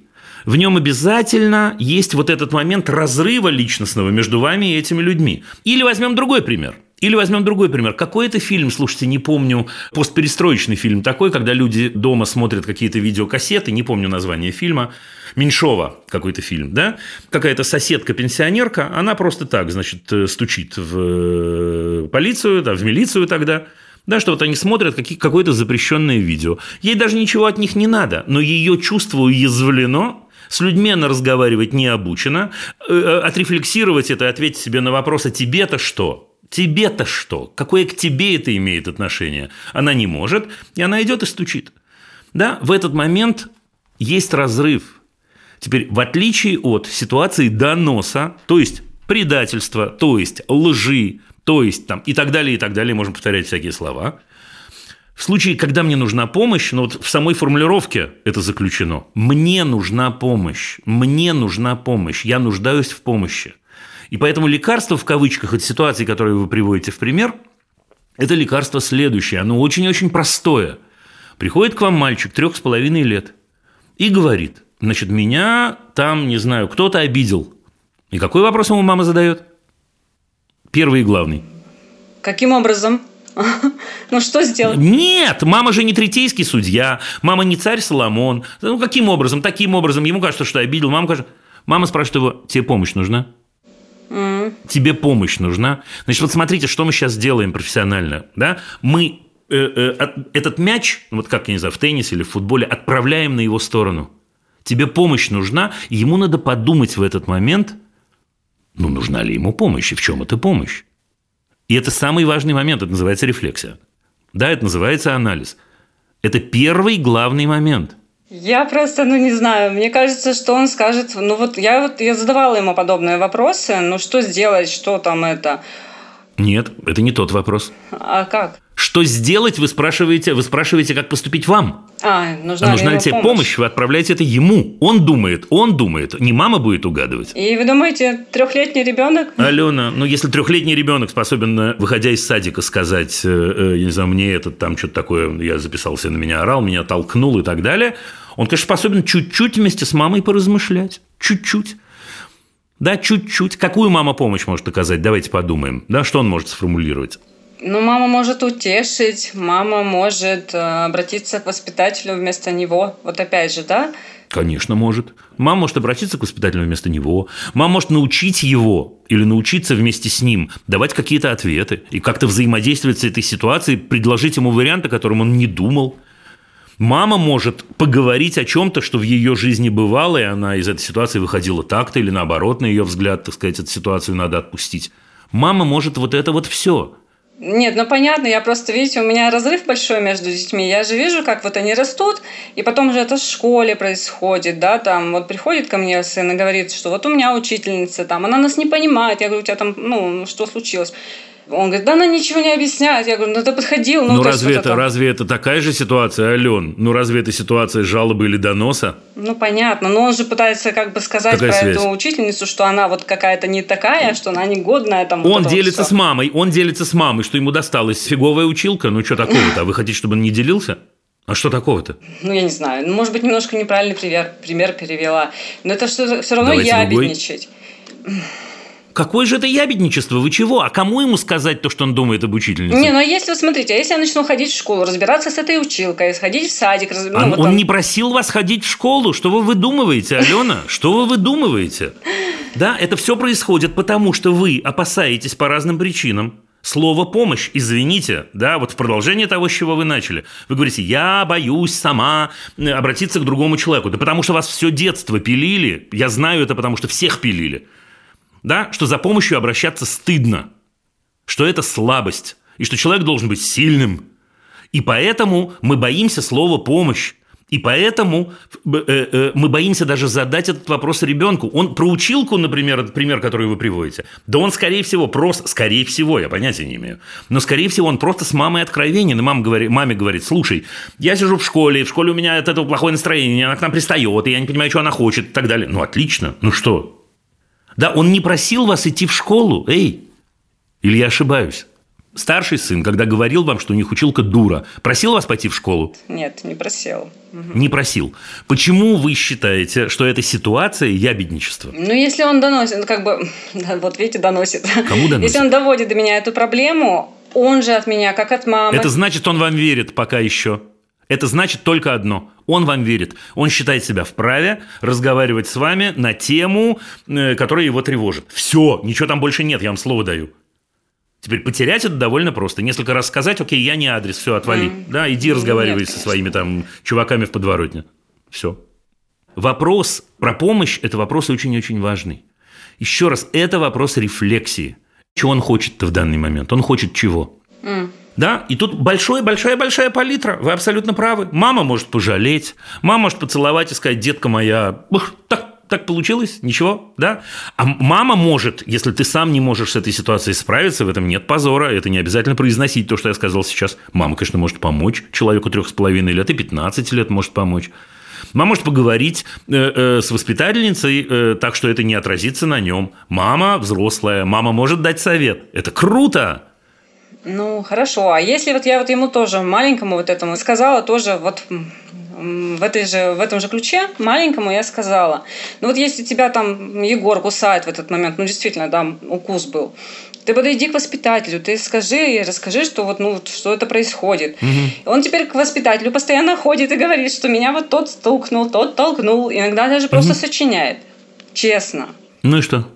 в нем обязательно есть вот этот момент разрыва личностного между вами и этими людьми. Или возьмем другой пример. Или возьмем другой пример. Какой это фильм, слушайте, не помню, постперестроечный фильм такой, когда люди дома смотрят какие-то видеокассеты, не помню название фильма, Меньшова какой-то фильм, да? Какая-то соседка-пенсионерка, она просто так, значит, э, стучит в э, полицию, да, в милицию тогда, да, что вот они смотрят какие, какое-то запрещенное видео. Ей даже ничего от них не надо, но ее чувство уязвлено, с людьми она разговаривать не обучена. Э, э, отрефлексировать это ответить себе на вопрос, а тебе-то что? Тебе-то что? Какое к тебе это имеет отношение? Она не может, и она идет и стучит. Да, в этот момент есть разрыв. Теперь, в отличие от ситуации доноса, то есть предательства, то есть лжи, то есть там и так далее, и так далее, можем повторять всякие слова – в случае, когда мне нужна помощь, ну вот в самой формулировке это заключено. Мне нужна помощь. Мне нужна помощь. Я нуждаюсь в помощи. И поэтому лекарство в кавычках от ситуации, которую вы приводите в пример, это лекарство следующее. Оно очень-очень простое. Приходит к вам мальчик трех с половиной лет и говорит, значит, меня там, не знаю, кто-то обидел. И какой вопрос ему мама задает? Первый и главный. Каким образом? Ну что сделать? Нет, мама же не третейский судья, мама не царь Соломон. Ну каким образом? Таким образом. Ему кажется, что обидел, мама кажется... Мама спрашивает его, тебе помощь нужна? Тебе помощь нужна? Значит, вот смотрите, что мы сейчас делаем профессионально. Да? Мы э, э, от- этот мяч, ну, вот как, я не знаю, в теннисе или в футболе, отправляем на его сторону. Тебе помощь нужна, и ему надо подумать в этот момент, ну, нужна ли ему помощь, и в чем эта помощь. И это самый важный момент, это называется рефлексия. Да, это называется анализ. Это первый главный момент. Я просто, ну не знаю, мне кажется, что он скажет, ну вот я вот я задавала ему подобные вопросы, ну что сделать, что там это, Нет, это не тот вопрос. а как? Что сделать, вы спрашиваете, вы спрашиваете, как поступить вам. А, нужна, А нужна ли тебе помощь, вы отправляете это ему. Он думает, он думает. Не мама будет угадывать. И вы думаете, трехлетний ребенок? Алена, ну если трехлетний ребенок способен, э, выходя из садика, сказать, э, э, я не знаю, мне этот там что-то такое, я записался, на меня орал, меня толкнул и так далее, он, конечно, способен чуть-чуть вместе с мамой поразмышлять. Чуть-чуть. Да, чуть-чуть. Какую мама помощь может оказать? Давайте подумаем. Да, что он может сформулировать? Ну, мама может утешить, мама может э, обратиться к воспитателю вместо него. Вот опять же, да? Конечно, может. Мама может обратиться к воспитателю вместо него. Мама может научить его или научиться вместе с ним давать какие-то ответы и как-то взаимодействовать с этой ситуацией, предложить ему вариант, о котором он не думал. Мама может поговорить о чем-то, что в ее жизни бывало, и она из этой ситуации выходила так-то, или наоборот, на ее взгляд, так сказать, эту ситуацию надо отпустить. Мама может вот это вот все. Нет, ну понятно, я просто, видите, у меня разрыв большой между детьми. Я же вижу, как вот они растут, и потом же это в школе происходит, да, там вот приходит ко мне сын и говорит, что вот у меня учительница там, она нас не понимает. Я говорю, у тебя там, ну, что случилось? Он говорит, да она ничего не объясняет. Я говорю, ну ты подходил. Ну, Ну, разве это, разве это такая же ситуация, Ален? Ну, разве это ситуация жалобы или доноса? Ну, понятно. Но он же пытается как бы сказать Какая про связь? эту учительницу, что она вот какая-то не такая, что она негодная. Там, Он вот делится всё. с мамой, он делится с мамой, что ему досталась фиговая училка. Ну, что такого-то? А вы хотите, чтобы он не делился? А что такого-то? Ну, я не знаю. Ну, может быть, немножко неправильный пример, пример перевела. Но это все, все равно Давайте другой. ябедничать. Какое же это ябедничество? Вы чего? А кому ему сказать то, что он думает об учительнице? Не, ну а если, вот смотрите, а если я начну ходить в школу, разбираться с этой училкой, сходить в садик, раз- ну, А вот он там- не просил вас ходить в школу. Что вы выдумываете, Алена? Что вы выдумываете? Да, это все происходит потому, что вы опасаетесь по разным причинам. Слово «помощь», извините, да, вот в продолжение того, с чего вы начали. Вы говорите, я боюсь сама э, обратиться к другому человеку. Да потому что вас все детство пилили. Я знаю это, потому что всех пилили. Да, что за помощью обращаться стыдно. Что это слабость. И что человек должен быть сильным. И поэтому мы боимся слова «помощь». И поэтому э, э, мы боимся даже задать этот вопрос ребенку. Он про училку, например, этот пример, который вы приводите, да он, скорее всего, просто, скорее всего, я понятия не имею, но, скорее всего, он просто с мамой откровенен. И мама говорит, маме говорит, слушай, я сижу в школе, в школе у меня от этого плохое настроение, она к нам пристает, и я не понимаю, что она хочет, и так далее. Ну, отлично. Ну что? Да, он не просил вас идти в школу, эй. Или я ошибаюсь? Старший сын, когда говорил вам, что у них училка дура, просил вас пойти в школу? Нет, не просел. Не просил. Почему вы считаете, что эта ситуация ябедничество? Ну, если он доносит, ну, как бы, вот видите, доносит. Кому доносит? Если он доводит до меня эту проблему, он же от меня, как от мамы. Это значит, он вам верит пока еще. Это значит только одно. Он вам верит. Он считает себя вправе разговаривать с вами на тему, э, которая его тревожит. Все, ничего там больше нет, я вам слово даю. Теперь потерять это довольно просто. Несколько раз сказать, окей, я не адрес, все, отвали. М. Да, иди разговаривай Нет, со своими там чуваками в подворотне. Все. Вопрос про помощь – это вопрос очень-очень важный. Еще раз, это вопрос рефлексии. Чего он хочет-то в данный момент? Он хочет чего? М. Да, и тут большая-большая-большая палитра. Вы абсолютно правы. Мама может пожалеть, мама может поцеловать и сказать, детка моя, ух, так, так получилось, ничего, да? А мама может, если ты сам не можешь с этой ситуацией справиться, в этом нет позора, это не обязательно произносить то, что я сказал сейчас. Мама, конечно, может помочь человеку трех с половиной лет и 15 лет может помочь. Мама может поговорить э, э, с воспитательницей э, так, что это не отразится на нем. Мама взрослая, мама может дать совет. Это круто! Ну, хорошо. А если вот я вот ему тоже, маленькому вот этому, сказала тоже вот в, этой же, в этом же ключе, маленькому я сказала, ну вот если тебя там Егор кусает в этот момент, ну действительно, да, укус был, ты подойди к воспитателю, ты скажи и расскажи, что вот, ну, что это происходит. Он теперь к воспитателю постоянно ходит и говорит, что меня вот тот стукнул, тот толкнул, иногда даже просто сочиняет. Честно. Ну и что?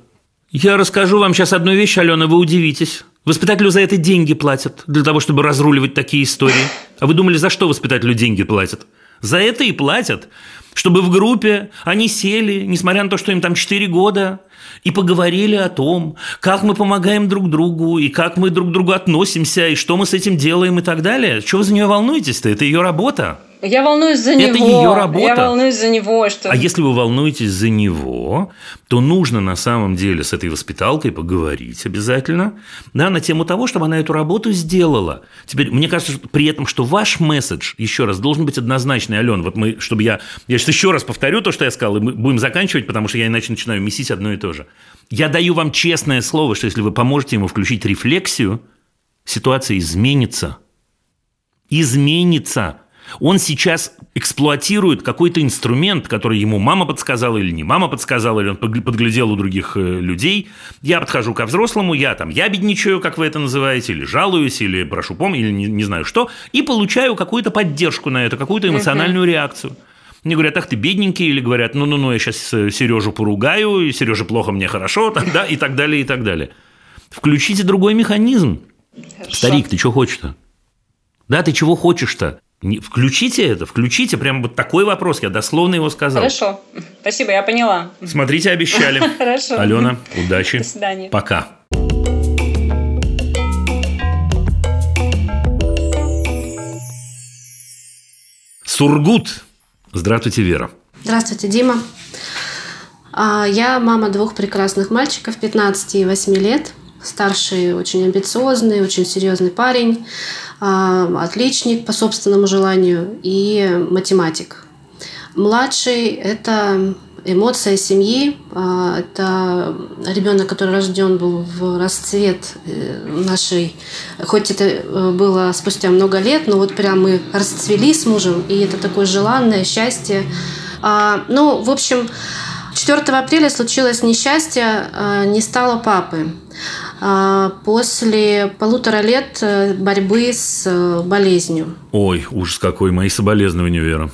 Я расскажу вам сейчас одну вещь, Алена, вы удивитесь. Воспитателю за это деньги платят, для того, чтобы разруливать такие истории. А вы думали, за что воспитателю деньги платят? За это и платят. Чтобы в группе они сели, несмотря на то, что им там 4 года, и поговорили о том, как мы помогаем друг другу, и как мы друг к другу относимся, и что мы с этим делаем и так далее. Чего вы за нее волнуетесь-то? Это ее работа. Я волнуюсь за Это него. ее работа. Я волнуюсь за него, что... А если вы волнуетесь за него, то нужно на самом деле с этой воспиталкой поговорить обязательно да, на тему того, чтобы она эту работу сделала. Теперь, мне кажется, что при этом, что ваш месседж, еще раз, должен быть однозначный, Ален. Вот мы, чтобы я... Я сейчас еще раз повторю то, что я сказал, и мы будем заканчивать, потому что я иначе начинаю месить одно и то же. Я даю вам честное слово, что если вы поможете ему включить рефлексию, ситуация изменится. Изменится. Он сейчас эксплуатирует какой-то инструмент, который ему мама подсказала или не мама подсказала, или он подглядел у других э, людей. Я подхожу ко взрослому, я там ябедничаю, как вы это называете, или жалуюсь, или прошу помощи, или не, не знаю что, и получаю какую-то поддержку на это, какую-то эмоциональную реакцию. Мне говорят, ах ты бедненький, или говорят, ну-ну-ну, я сейчас Сережу поругаю, и Сереже плохо, мне хорошо, там, да, и так далее, и так далее. Включите другой механизм. Хорошо. Старик, ты что хочешь-то? Да, ты чего хочешь-то? Не- Включите это, включите. Прям вот такой вопрос, я дословно его сказал. Хорошо. Спасибо, я поняла. Смотрите, обещали. Хорошо. Алена, удачи. До свидания. Пока. Сургут. Здравствуйте, Вера. Здравствуйте, Дима. А, Я мама двух прекрасных мальчиков, 15 и 8 лет. Старший очень амбициозный, очень серьезный парень, а, отличник по собственному желанию и математик. Младший – это эмоция семьи, а, это ребенок, который рожден был в расцвет э, нашей, хоть это э, было спустя много лет, но вот прям мы расцвели с мужем, и это такое желанное счастье. А, Ну, в общем, 4 апреля случилось несчастье, не стало папы. А, После полутора лет э, борьбы с э, болезнью. Ой, ужас какой, мои соболезнования, Вера.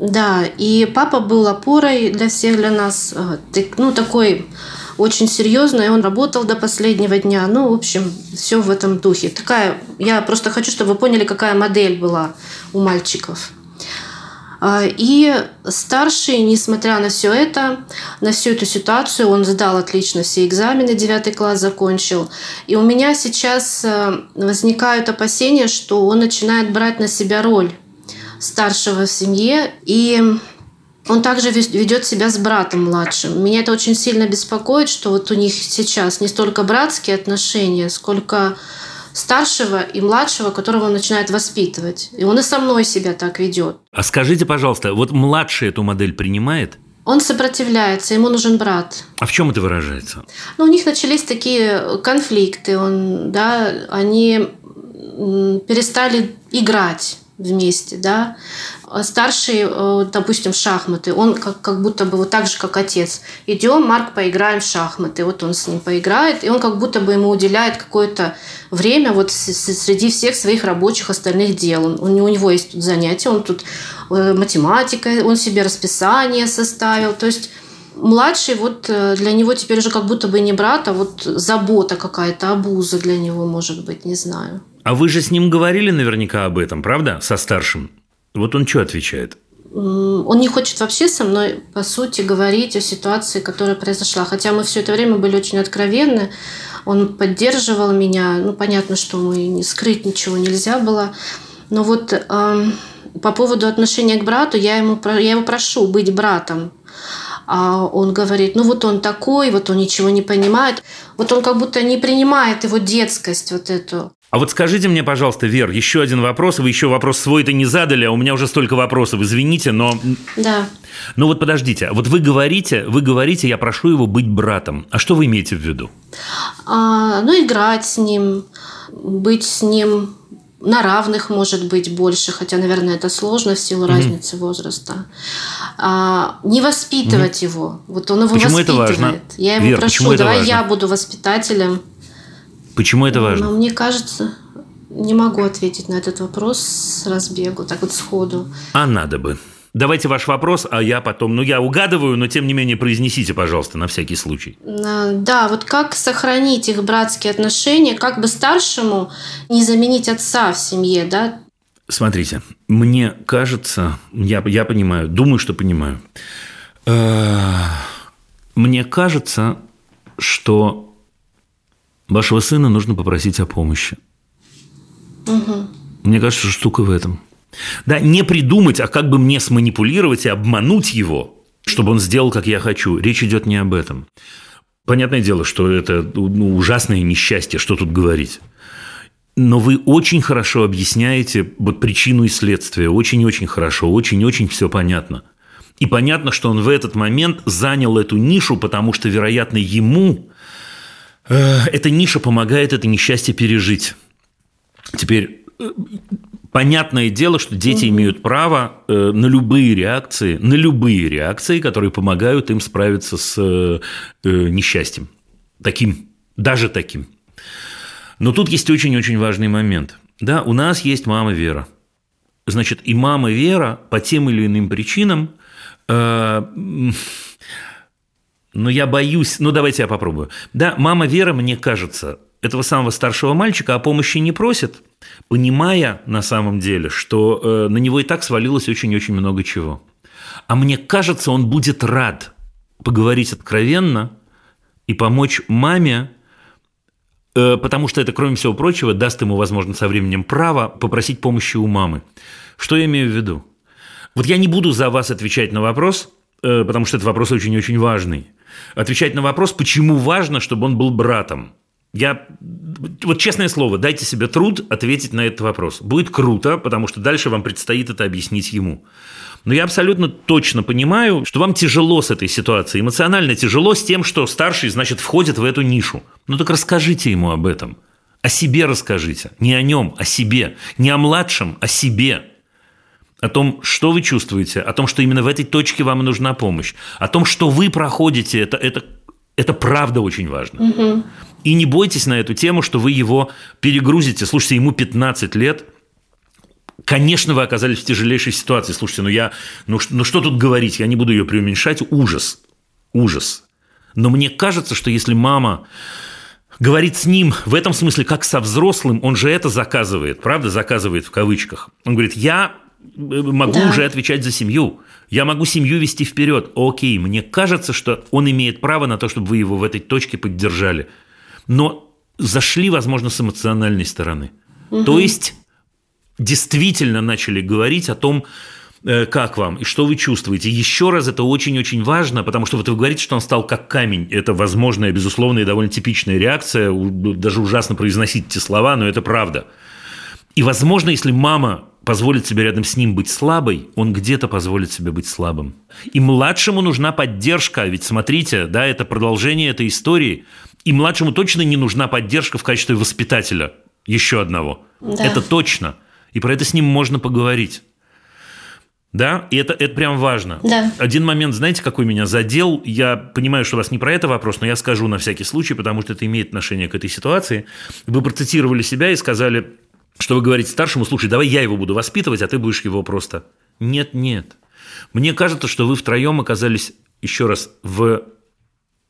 Да, и папа был опорой для всех, для нас. э, Ну, такой очень серьезный, он работал до последнего дня. Ну, в общем, все в этом духе. Такая, я просто хочу, чтобы вы поняли, какая модель была у мальчиков. А, И старший, несмотря на все это, на всю эту ситуацию, он сдал отлично все экзамены, девятый класс закончил. И у меня сейчас э, возникают опасения, что он начинает брать на себя роль старшего в семье, и он также ведет себя с братом младшим. Меня это очень сильно беспокоит, что вот у них сейчас не столько братские отношения, сколько старшего и младшего, которого он начинает воспитывать. И он и со мной себя так ведет. А скажите, пожалуйста, вот младший эту модель принимает? Он сопротивляется, ему нужен брат. А в чем это выражается? Но у них начались такие конфликты, он, да, они перестали играть вместе, да. А Старший, э, допустим, шахматы, он как, как будто бы вот так же, как отец. Идем, Марк, поиграем в шахматы. Вот он с ним поиграет, и он как будто бы ему уделяет какое-то время вот среди всех своих рабочих остальных дел. Он, у него есть тут занятия, он тут э, математика, он себе расписание составил. То есть Младший, вот э, для него теперь уже как будто бы не брат, а вот забота какая-то, обуза для него, может быть, не знаю. А вы же с ним говорили наверняка об этом, правда? Со старшим. Вот он что отвечает? Он не хочет вообще со мной, по сути, говорить о ситуации, которая произошла. Хотя мы все это время были очень откровенны. Он поддерживал меня. Ну, понятно, что мы не скрыть ничего нельзя было. Но вот эм, по поводу отношения к брату, я, ему, я его прошу быть братом. А он говорит, ну вот он такой, вот он ничего не понимает. Вот он как будто не принимает его детскость вот эту. А вот скажите мне, пожалуйста, Вер, еще один вопрос. Вы еще вопрос свой-то не задали, а у меня уже столько вопросов. Извините, но... Да. Ну вот подождите. Вот вы говорите, вы говорите, я прошу его быть братом. А что вы имеете в виду? А, ну, играть с ним, быть с ним на равных, может быть, больше, хотя, наверное, это сложно в силу разницы возраста. А, не воспитывать его. Вот он его Почему это воспитывает. важно? Я ему Вер, прошу, это давай важно? я буду воспитателем. Почему это важно? Но мне кажется, не могу ответить на этот вопрос с разбегу, так вот сходу. А надо бы. Давайте ваш вопрос, а я потом, ну я угадываю, но тем не менее произнесите, пожалуйста, на всякий случай. Да, вот как сохранить их братские отношения, как бы старшему не заменить отца в семье, да? Смотрите, мне кажется, я, я понимаю, думаю, что понимаю. Э, мне кажется, что вашего сына нужно попросить о помощи. Угу. Мне кажется, что штука в этом. Да, не придумать, а как бы мне сманипулировать и обмануть его, чтобы он сделал, как я хочу. Речь идет не об этом. Понятное дело, что это ну, ужасное несчастье, что тут говорить. Но вы очень хорошо объясняете вот причину и следствие. Очень-очень хорошо, очень-очень все понятно. И понятно, что он в этот момент занял эту нишу, потому что, вероятно, ему эта ниша помогает это несчастье пережить. Теперь э, понятное дело, что дети угу. имеют право э, на любые реакции, на любые реакции, которые помогают им справиться с э, э, несчастьем. Таким, даже таким. Но тут есть очень-очень важный момент. Да, у нас есть мама Вера. Значит, и мама Вера по тем или иным причинам э, но я боюсь, ну давайте я попробую. Да, мама Вера, мне кажется, этого самого старшего мальчика о помощи не просит, понимая на самом деле, что э, на него и так свалилось очень-очень много чего. А мне кажется, он будет рад поговорить откровенно и помочь маме, э, потому что это, кроме всего прочего, даст ему, возможно, со временем право попросить помощи у мамы. Что я имею в виду? Вот я не буду за вас отвечать на вопрос, э, потому что это вопрос очень-очень важный. Отвечать на вопрос, почему важно, чтобы он был братом – я, вот честное слово, дайте себе труд ответить на этот вопрос. Будет круто, потому что дальше вам предстоит это объяснить ему. Но я абсолютно точно понимаю, что вам тяжело с этой ситуацией, эмоционально тяжело с тем, что старший, значит, входит в эту нишу. Ну так расскажите ему об этом. О себе расскажите. Не о нем, о себе. Не о младшем, о себе. О том, что вы чувствуете, о том, что именно в этой точке вам нужна помощь, о том, что вы проходите, это, это, это правда очень важно. Угу. И не бойтесь на эту тему, что вы его перегрузите. Слушайте, ему 15 лет, Конечно, вы оказались в тяжелейшей ситуации. Слушайте, ну я, ну, ну что тут говорить, я не буду ее преуменьшать. Ужас, ужас. Но мне кажется, что если мама говорит с ним в этом смысле как со взрослым, он же это заказывает, правда, заказывает в кавычках. Он говорит, я могу да. уже отвечать за семью, я могу семью вести вперед. Окей, мне кажется, что он имеет право на то, чтобы вы его в этой точке поддержали но зашли, возможно, с эмоциональной стороны. Угу. То есть действительно начали говорить о том, э, как вам и что вы чувствуете. Еще раз, это очень-очень важно, потому что вот вы говорите, что он стал как камень. Это возможная, безусловно, и довольно типичная реакция. Даже ужасно произносить эти слова, но это правда. И, возможно, если мама позволит себе рядом с ним быть слабой, он где-то позволит себе быть слабым. И младшему нужна поддержка, ведь смотрите, да, это продолжение этой истории. И младшему точно не нужна поддержка в качестве воспитателя еще одного. Да. Это точно. И про это с ним можно поговорить. Да, и это, это прям важно. Да. Один момент, знаете, какой меня задел? Я понимаю, что у вас не про это вопрос, но я скажу на всякий случай, потому что это имеет отношение к этой ситуации. Вы процитировали себя и сказали, что вы говорите старшему, слушай, давай я его буду воспитывать, а ты будешь его просто... Нет, нет. Мне кажется, что вы втроем оказались, еще раз, в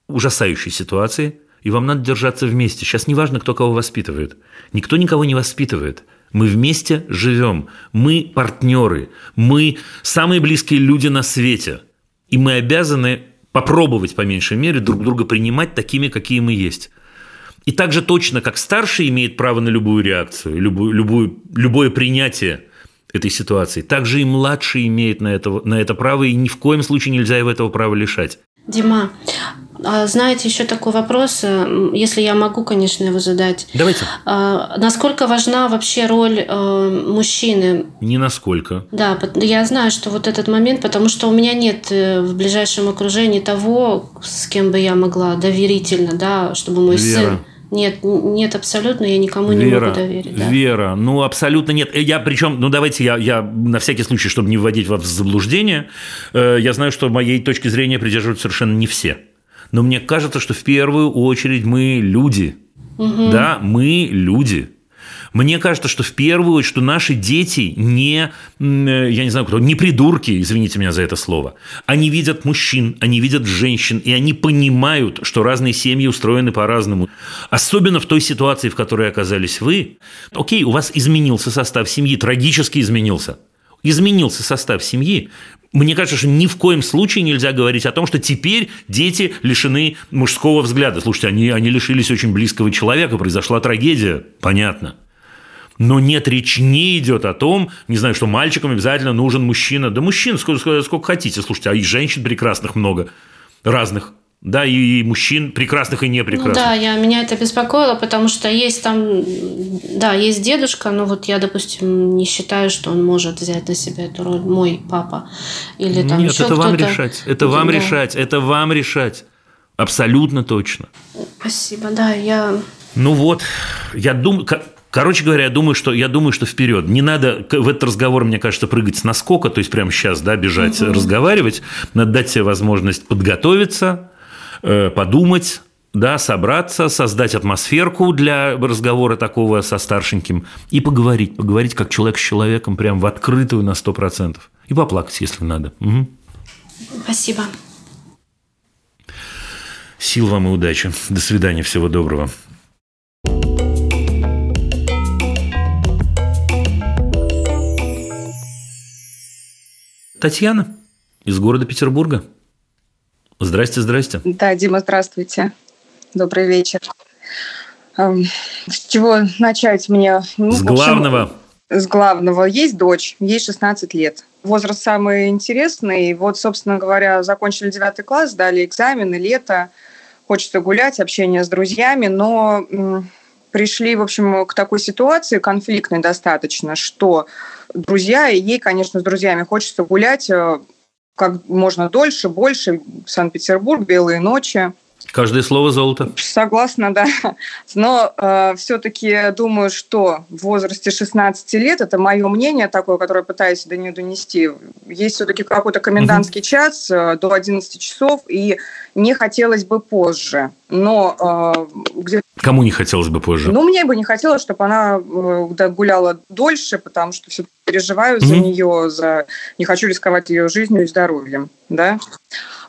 ужасающей ситуации – и вам надо держаться вместе. Сейчас не важно, кто кого воспитывает. Никто никого не воспитывает. Мы вместе живем. Мы партнеры. Мы самые близкие люди на свете. И мы обязаны попробовать, по меньшей мере, друг друга принимать такими, какие мы есть. И так же точно, как старший имеет право на любую реакцию, любую, любую, любое принятие этой ситуации, так же и младший имеет на это, на это право, и ни в коем случае нельзя его этого права лишать. Дима, а знаете, еще такой вопрос, э, если я могу, конечно, его задать. Давайте. А, насколько важна вообще роль э, мужчины? Не насколько. Да, я знаю, что вот этот момент, потому что у меня нет э, в ближайшем окружении того, с кем бы я могла доверительно, да, чтобы мой Вера. сын нет, нет, абсолютно, я никому Вера, не могу доверить. Да. Вера, ну абсолютно нет. Я причем, ну давайте я, я на всякий случай, чтобы не вводить вас в заблуждение, я знаю, что моей точки зрения придерживаются совершенно не все. Но мне кажется, что в первую очередь мы люди. Угу. Да, мы люди. Мне кажется, что в первую очередь, что наши дети не, я не знаю кто, не придурки, извините меня за это слово. Они видят мужчин, они видят женщин, и они понимают, что разные семьи устроены по-разному. Особенно в той ситуации, в которой оказались вы. Окей, у вас изменился состав семьи, трагически изменился изменился состав семьи, мне кажется, что ни в коем случае нельзя говорить о том, что теперь дети лишены мужского взгляда. Слушайте, они, они лишились очень близкого человека, произошла трагедия, понятно. Но нет, речь не идет о том, не знаю, что мальчикам обязательно нужен мужчина. Да мужчин сколько, сколько хотите, слушайте, а и женщин прекрасных много, разных да, и, мужчин прекрасных и непрекрасных. Ну, да, я, меня это беспокоило, потому что есть там, да, есть дедушка, но вот я, допустим, не считаю, что он может взять на себя эту роль, мой папа. Или там Нет, еще это вам решать, это вам да. решать, это вам решать. Абсолютно точно. Спасибо, да, я... Ну вот, я думаю, Короче говоря, я думаю, что, я думаю, что вперед. Не надо в этот разговор, мне кажется, прыгать с наскока, то есть прямо сейчас да, бежать, угу. разговаривать. Надо дать себе возможность подготовиться, Э, подумать, да, собраться, создать атмосферку для разговора такого со старшеньким и поговорить, поговорить как человек с человеком, прям в открытую на 100%. И поплакать, если надо. Угу. Спасибо. Сил вам и удачи. До свидания, всего доброго. Татьяна из города Петербурга. Здрасте, здрасте. Да, Дима, здравствуйте. Добрый вечер. С чего начать мне? Ну, с главного. с главного. Есть дочь, ей 16 лет. Возраст самый интересный. Вот, собственно говоря, закончили 9 класс, сдали экзамены, лето. Хочется гулять, общение с друзьями, но пришли, в общем, к такой ситуации конфликтной достаточно, что друзья, и ей, конечно, с друзьями хочется гулять э, как можно дольше, больше. Санкт-Петербург, белые ночи. Каждое слово золото. Согласна, да. Но э, все-таки думаю, что в возрасте 16 лет, это мое мнение такое, которое пытаюсь до нее донести, есть все-таки какой-то комендантский угу. час э, до 11 часов, и не хотелось бы позже. Но э, где Кому не хотелось бы позже? Ну, мне бы не хотелось, чтобы она э, гуляла дольше, потому что все переживаю mm-hmm. за нее, за не хочу рисковать ее жизнью и здоровьем, да. Mm-hmm.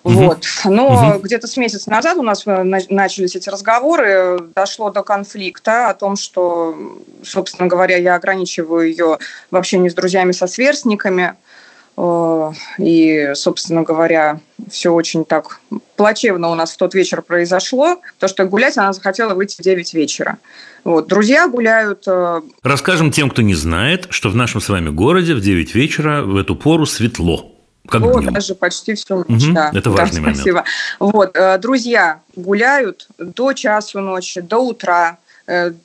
Вот. Но mm-hmm. где-то с месяца назад у нас э, начались эти разговоры, дошло до конфликта о том, что, собственно говоря, я ограничиваю ее в общении с друзьями, со сверстниками. Э, и, собственно говоря, все очень так плачевно у нас в тот вечер произошло, то что гулять она захотела выйти в 9 вечера. Вот, друзья гуляют. Э, Расскажем тем, кто не знает, что в нашем с вами городе в 9 вечера в эту пору светло. Как вот, днем. даже почти всю ночь, угу, да. Это важный да, спасибо. момент. Вот, э, друзья гуляют до часу ночи, до утра.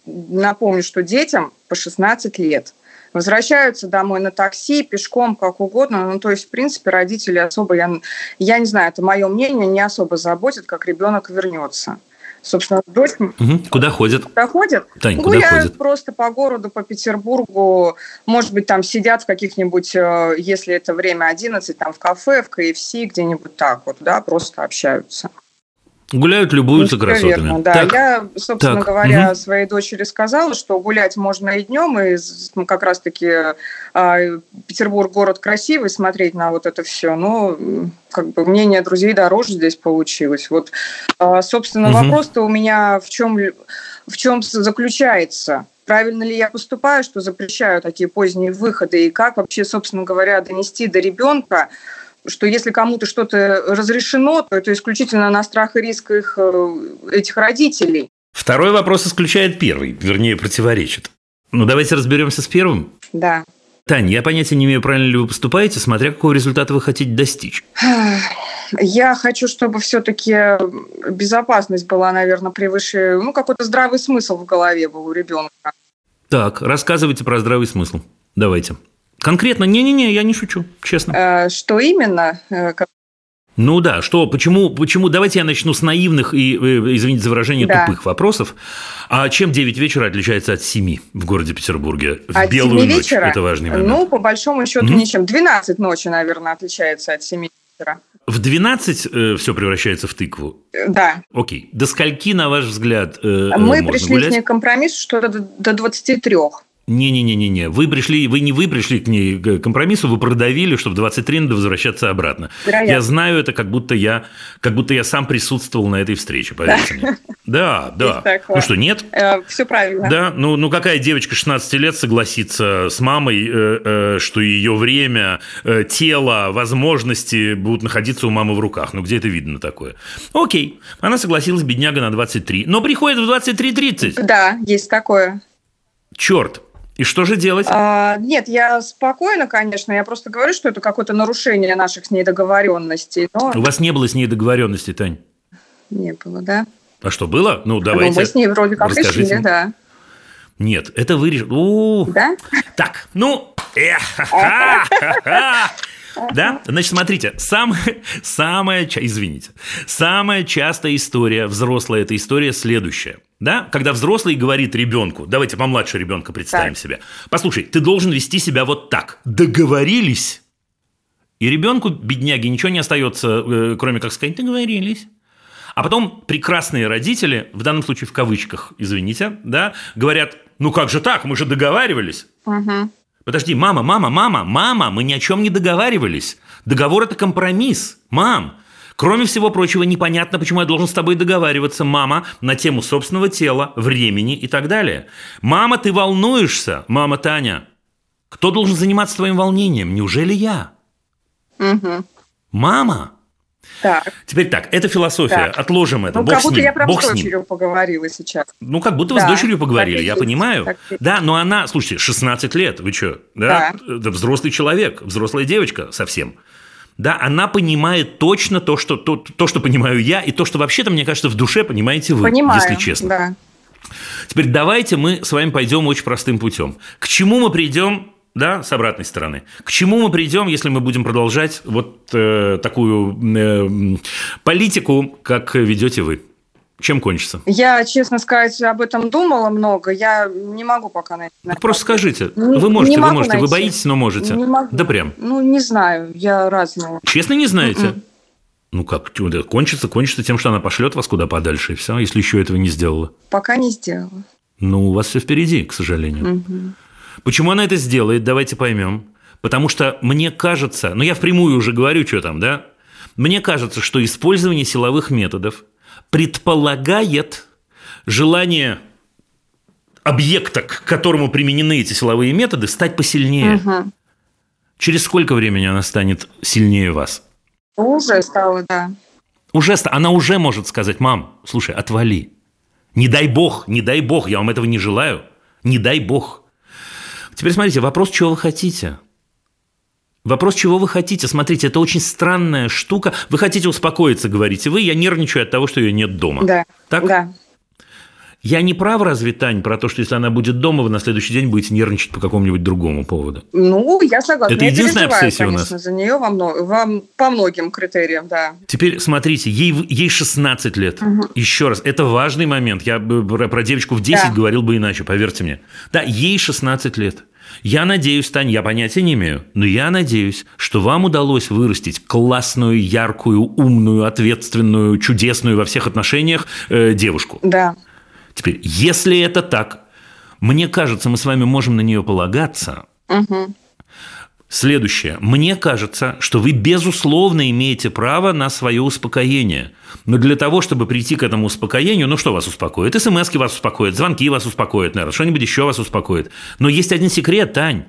Напомню, что детям по 16 лет – возвращаются домой на такси, пешком, как угодно. Ну, то есть, в принципе, родители особо, я, я не знаю, это мое мнение, не особо заботят, как ребенок вернется. Собственно, дочь... Угу. Куда ходят? Куда ходят? Тань, Гуляют куда ходят? просто по городу, по Петербургу. Может быть, там сидят в каких-нибудь, э, если это время 11, там в кафе, в КФС, где-нибудь так вот, да, просто общаются. Гуляют, любуются ну, красотами. Верно, да. Так. Я, собственно так. говоря, угу. своей дочери сказала, что гулять можно и днем, и ну, как раз-таки э, Петербург город красивый, смотреть на вот это все. Но как бы мнение друзей дороже здесь получилось. Вот, э, собственно, угу. вопрос-то у меня в чем, в чем заключается? Правильно ли я поступаю, что запрещаю такие поздние выходы, и как вообще, собственно говоря, донести до ребенка, что если кому-то что-то разрешено, то это исключительно на страх и риск их, э, этих родителей. Второй вопрос исключает первый, вернее, противоречит. Ну, давайте разберемся с первым. Да. Таня, я понятия не имею, правильно ли вы поступаете, смотря какого результата вы хотите достичь. Я хочу, чтобы все-таки безопасность была, наверное, превыше, ну, какой-то здравый смысл в голове был у ребенка. Так, рассказывайте про здравый смысл. Давайте. Конкретно? Не-не-не, я не шучу, честно. Э, что именно? Э, ну да, что, почему, почему, давайте я начну с наивных и, э, извините за выражение, да. тупых вопросов. А чем 9 вечера отличается от 7 в городе Петербурге? В от белую 7 ночь, вечера? это важный момент. Ну, по большому счету, mm-hmm. ничем. 12 ночи, наверное, отличается от 7 вечера. В 12 э, все превращается в тыкву? Да. Окей. До скольки, на ваш взгляд, э, Мы пришли гулять? к компромиссу, что до, до 23. Не-не-не-не-не. Вы пришли, вы не вы пришли к ней к компромиссу, вы продавили, чтобы в 23 надо возвращаться обратно. Вероятно. Я знаю это, как будто я, как будто я сам присутствовал на этой встрече, поверьте да. мне. Да, да. Ну что, нет? Э, все правильно. Да, ну, ну какая девочка 16 лет согласится с мамой, э, э, что ее время, э, тело, возможности будут находиться у мамы в руках? Ну где это видно такое? Окей, она согласилась, бедняга, на 23, но приходит в 23.30. Да, есть такое. Черт, и что же делать? А, нет, я спокойно, конечно. Я просто говорю, что это какое-то нарушение наших с ней договоренностей. Но... У вас не было с ней договоренности, Тань? Не было, да. А что было? Ну, давайте. Ну, мы с ней вроде как решили, да. Нет, это вы решили. Да? Так, ну, да? Значит, смотрите, сам, самая, извините, самая частая история взрослая, эта история следующая. Да? Когда взрослый говорит ребенку, давайте помладше ребенка представим так. себе, послушай, ты должен вести себя вот так. Договорились? И ребенку, бедняге, ничего не остается, э, кроме как сказать, договорились. А потом прекрасные родители, в данном случае в кавычках, извините, да, говорят, ну как же так, мы же договаривались. Угу. Подожди, мама, мама, мама, мама, мы ни о чем не договаривались. Договор – это компромисс. Мам, Кроме всего прочего, непонятно, почему я должен с тобой договариваться, мама, на тему собственного тела, времени и так далее. Мама, ты волнуешься, мама Таня. Кто должен заниматься твоим волнением? Неужели я? Угу. Мама. Так. Теперь так, это философия. Так. Отложим это. Ну, Бог как будто с ним. я прям Бог с дочерью поговорила сейчас. Ну, как будто вы да. с дочерью поговорили, так я понимаю. Так да, но она, слушайте, 16 лет, вы что? Да? да. Это взрослый человек, взрослая девочка совсем. Да, она понимает точно то что, то, то, что понимаю я, и то, что вообще-то, мне кажется, в душе понимаете вы, Понимаю, если честно. Да. Теперь давайте мы с вами пойдем очень простым путем. К чему мы придем да, с обратной стороны. К чему мы придем, если мы будем продолжать вот э, такую э, политику, как ведете вы? Чем кончится? Я, честно сказать, об этом думала много. Я не могу пока найти. Так просто скажите. Не, вы можете, вы можете. Найти. Вы боитесь, но можете. Не могу. Да прям. Ну, не знаю. Я разного. Честно не знаете? Mm-mm. Ну как, кончится, кончится тем, что она пошлет вас куда подальше, и все, если еще этого не сделала. Пока не сделала. Ну, у вас все впереди, к сожалению. Угу. Почему она это сделает, давайте поймем. Потому что мне кажется, ну я впрямую уже говорю, что там, да? Мне кажется, что использование силовых методов предполагает желание объекта, к которому применены эти силовые методы, стать посильнее. Угу. Через сколько времени она станет сильнее вас? Уже стала, да. Уже, она уже может сказать, мам, слушай, отвали. Не дай бог, не дай бог, я вам этого не желаю. Не дай бог. Теперь смотрите, вопрос, чего вы хотите. Вопрос, чего вы хотите? Смотрите, это очень странная штука. Вы хотите успокоиться, говорите вы. Я нервничаю от того, что ее нет дома. Да. Так? Да. Я не прав, разве, Тань, про то, что если она будет дома, вы на следующий день будете нервничать по какому-нибудь другому поводу? Ну, я согласна. Это я единственная обсессия у нас? за нее во много, во, по многим критериям, да. Теперь смотрите, ей, ей 16 лет. Угу. Еще раз, это важный момент. Я бы про, про девочку в 10 да. говорил бы иначе, поверьте мне. Да, ей 16 лет. Я надеюсь, Тань, я понятия не имею, но я надеюсь, что вам удалось вырастить классную, яркую, умную, ответственную, чудесную во всех отношениях э, девушку. Да. Теперь, если это так, мне кажется, мы с вами можем на нее полагаться. Угу. Следующее. Мне кажется, что вы, безусловно, имеете право на свое успокоение. Но для того, чтобы прийти к этому успокоению, ну что вас успокоит? СМСки вас успокоят, звонки вас успокоят, наверное, что-нибудь еще вас успокоит. Но есть один секрет, Тань.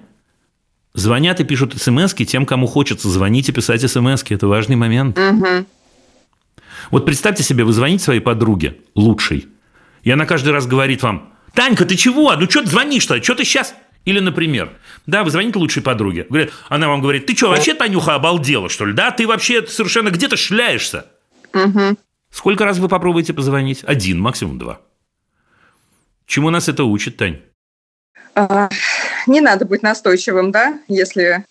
Звонят и пишут смс тем, кому хочется звонить и писать смс Это важный момент. Угу. Вот представьте себе, вы звоните своей подруге, лучшей, и она каждый раз говорит вам, Танька, ты чего? Ну что ты звонишь-то? Что ты сейчас? Или, например, да, вы звоните лучшей подруге, говорит, она вам говорит, ты что, вообще, Танюха, обалдела, что ли? Да, ты вообще совершенно где-то шляешься. Угу. Сколько раз вы попробуете позвонить? Один, максимум два. Чему нас это учит, Тань? А, не надо быть настойчивым, да, если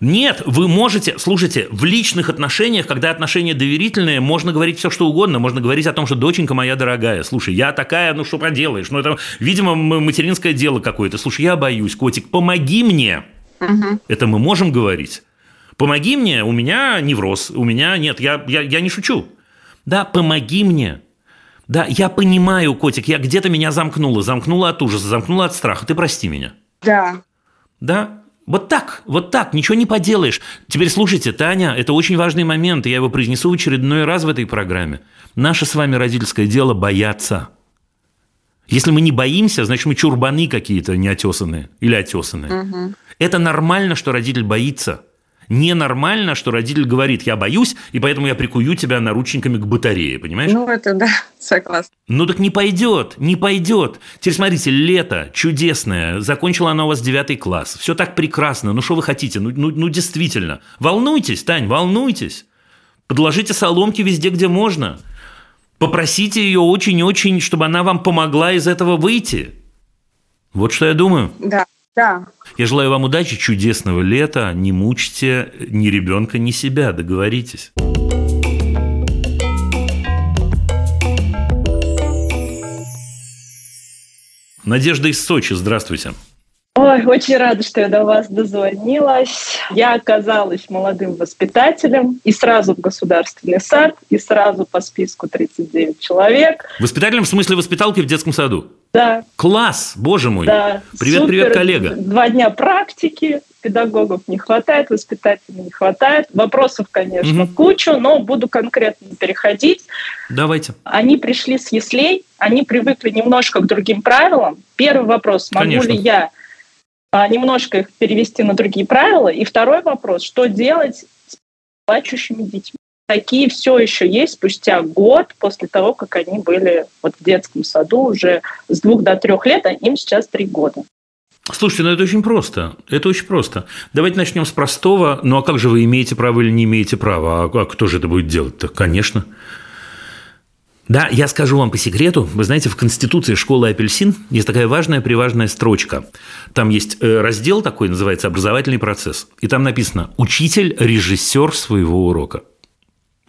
нет, вы можете, слушайте, в личных отношениях, когда отношения доверительные, можно говорить все, что угодно. Можно говорить о том, что доченька моя дорогая, слушай, я такая, ну что поделаешь? Ну это, видимо, материнское дело какое-то. Слушай, я боюсь, котик, помоги мне. Угу. Это мы можем говорить. Помоги мне, у меня невроз, у меня нет, я, я, я не шучу. Да, помоги мне. Да, я понимаю, котик, я где-то меня замкнула, замкнула от ужаса, замкнула от страха, ты прости меня. Да. Да, вот так, вот так, ничего не поделаешь. Теперь слушайте, Таня, это очень важный момент, и я его произнесу в очередной раз в этой программе. Наше с вами родительское дело бояться. Если мы не боимся, значит, мы чурбаны какие-то неотесанные или отесанные. Угу. Это нормально, что родитель боится. Ненормально, что родитель говорит, я боюсь, и поэтому я прикую тебя наручниками к батарее, понимаешь? Ну, это да, согласна. Ну, так не пойдет, не пойдет. Теперь смотрите, лето чудесное, закончила она у вас девятый класс, все так прекрасно, ну, что вы хотите, ну, ну, ну, действительно. Волнуйтесь, Тань, волнуйтесь. Подложите соломки везде, где можно. Попросите ее очень-очень, чтобы она вам помогла из этого выйти. Вот что я думаю. Да, да. Я желаю вам удачи, чудесного лета. Не мучьте ни ребенка, ни себя. Договоритесь. Надежда из Сочи, здравствуйте. Ой, очень рада, что я до вас дозвонилась. Я оказалась молодым воспитателем и сразу в государственный сад, и сразу по списку 39 человек. Воспитателем в смысле воспиталки в детском саду? Да. Класс, боже мой. Да. Привет, Супер. привет, коллега. Два дня практики, педагогов не хватает, воспитателей не хватает. Вопросов, конечно, угу. кучу, но буду конкретно переходить. Давайте. Они пришли с яслей, они привыкли немножко к другим правилам. Первый вопрос, могу конечно. ли я немножко их перевести на другие правила. И второй вопрос, что делать с плачущими детьми? Такие все еще есть спустя год после того, как они были вот в детском саду уже с двух до трех лет, а им сейчас три года. Слушайте, ну это очень просто. Это очень просто. Давайте начнем с простого. Ну а как же вы имеете право или не имеете права? А, а кто же это будет делать-то? Конечно. Да, я скажу вам по секрету. Вы знаете, в Конституции школы «Апельсин» есть такая важная-приважная строчка. Там есть э, раздел такой, называется «Образовательный процесс». И там написано «Учитель – режиссер своего урока».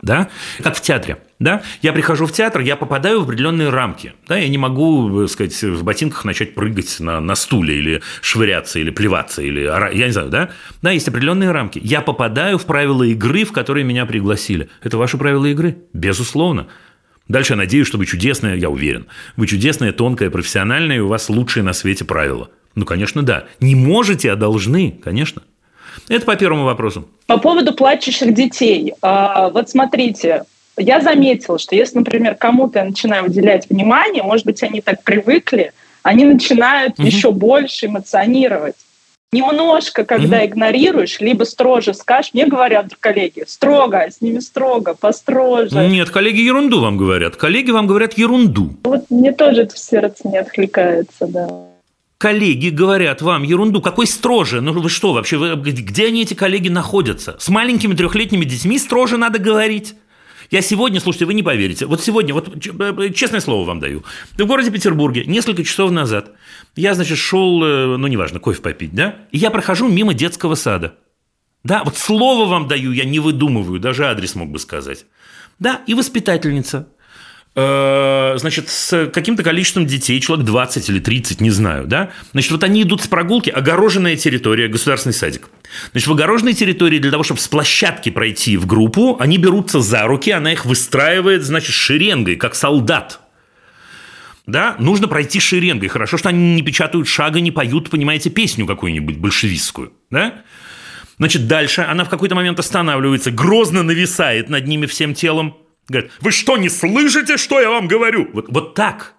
Да? Как в театре. Да? Я прихожу в театр, я попадаю в определенные рамки. Да? Я не могу, так сказать, в ботинках начать прыгать на, на стуле или швыряться, или плеваться, или я не знаю, да? Да, есть определенные рамки. Я попадаю в правила игры, в которые меня пригласили. Это ваши правила игры? Безусловно. Дальше я надеюсь, что вы чудесная, я уверен. Вы чудесная, тонкая, профессиональная, и у вас лучшие на свете правила. Ну, конечно, да. Не можете, а должны, конечно. Это по первому вопросу. По поводу плачущих детей. А, вот смотрите, я заметила, что если, например, кому-то я начинаю уделять внимание, может быть, они так привыкли, они начинают угу. еще больше эмоционировать немножко, когда mm игнорируешь, либо строже скажешь, мне говорят коллеги, строго, с ними строго, построже. Нет, коллеги ерунду вам говорят. Коллеги вам говорят ерунду. Вот мне тоже это в сердце не откликается, да. Коллеги говорят вам ерунду. Какой строже? Ну вы что вообще? Вы, где они, эти коллеги, находятся? С маленькими трехлетними детьми строже надо говорить. Я сегодня, слушайте, вы не поверите, вот сегодня, вот э, честное слово вам даю, в городе Петербурге несколько часов назад я, значит, шел, э, ну, неважно, кофе попить, да, и я прохожу мимо детского сада. Да, вот слово вам даю, я не выдумываю, даже адрес мог бы сказать. Да, и воспитательница Э, значит, с каким-то количеством детей, человек 20 или 30, не знаю, да, значит, вот они идут с прогулки, огороженная территория, государственный садик. Значит, в огороженной территории для того, чтобы с площадки пройти в группу, они берутся за руки, она их выстраивает, значит, шеренгой, как солдат. Да, нужно пройти шеренгой. Хорошо, что они не печатают шага, не поют, понимаете, песню какую-нибудь большевистскую, да? Значит, дальше она в какой-то момент останавливается, грозно нависает над ними всем телом, Говорят, вы что, не слышите, что я вам говорю? Вот, вот так.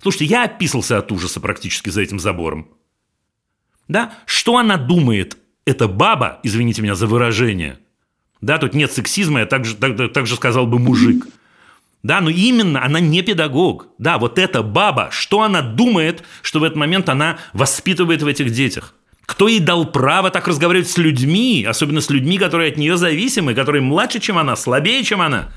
Слушайте, я описался от ужаса практически за этим забором. Да? Что она думает? Это баба, извините меня за выражение. Да, тут нет сексизма, я также, так, так же сказал бы мужик. Да, но именно она не педагог. Да, вот эта баба, что она думает, что в этот момент она воспитывает в этих детях? Кто ей дал право так разговаривать с людьми, особенно с людьми, которые от нее зависимы, которые младше, чем она, слабее, чем она?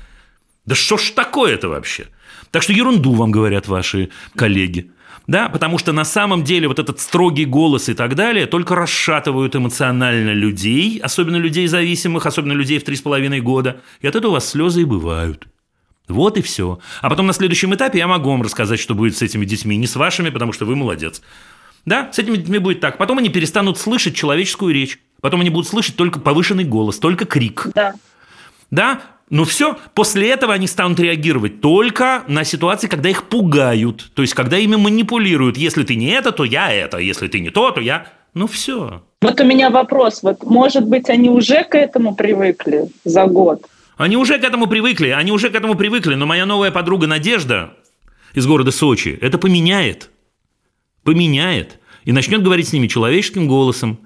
Да что ж такое-то вообще? Так что ерунду вам говорят ваши коллеги. Да, потому что на самом деле вот этот строгий голос и так далее только расшатывают эмоционально людей, особенно людей зависимых, особенно людей в три с половиной года. И от этого у вас слезы и бывают. Вот и все. А потом на следующем этапе я могу вам рассказать, что будет с этими детьми. Не с вашими, потому что вы молодец. Да, с этими детьми будет так. Потом они перестанут слышать человеческую речь. Потом они будут слышать только повышенный голос, только крик. Да. Да, Ну все, после этого они станут реагировать только на ситуации, когда их пугают, то есть когда ими манипулируют. Если ты не это, то я это, если ты не то, то я... Ну все. Вот у меня вопрос, вот может быть они уже к этому привыкли за год? Они уже к этому привыкли, они уже к этому привыкли, но моя новая подруга Надежда из города Сочи это поменяет. Поменяет. И начнет говорить с ними человеческим голосом.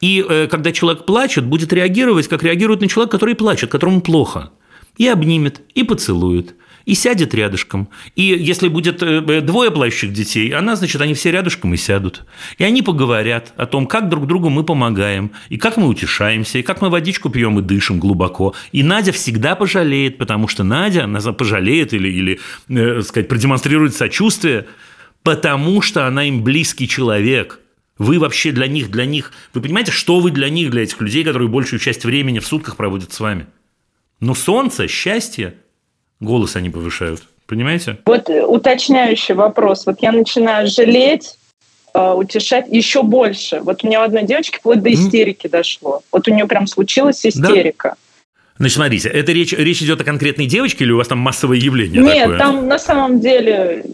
И э, когда человек плачет, будет реагировать, как реагирует на человека, который плачет, которому плохо и обнимет, и поцелует, и сядет рядышком. И если будет э, э, двое плачущих детей, она, значит, они все рядышком и сядут. И они поговорят о том, как друг другу мы помогаем, и как мы утешаемся, и как мы водичку пьем и дышим глубоко. И Надя всегда пожалеет, потому что Надя, она пожалеет или, или э, сказать, продемонстрирует сочувствие, потому что она им близкий человек. Вы вообще для них, для них, вы понимаете, что вы для них, для этих людей, которые большую часть времени в сутках проводят с вами? Но солнце, счастье, голос они повышают. Понимаете? Вот уточняющий вопрос. Вот я начинаю жалеть, э, утешать еще больше. Вот у меня у одной девочки вплоть до истерики mm. дошло. Вот у нее прям случилась истерика. Да. Значит, смотрите, это речь, речь идет о конкретной девочке или у вас там массовое явление Нет, такое? там на самом деле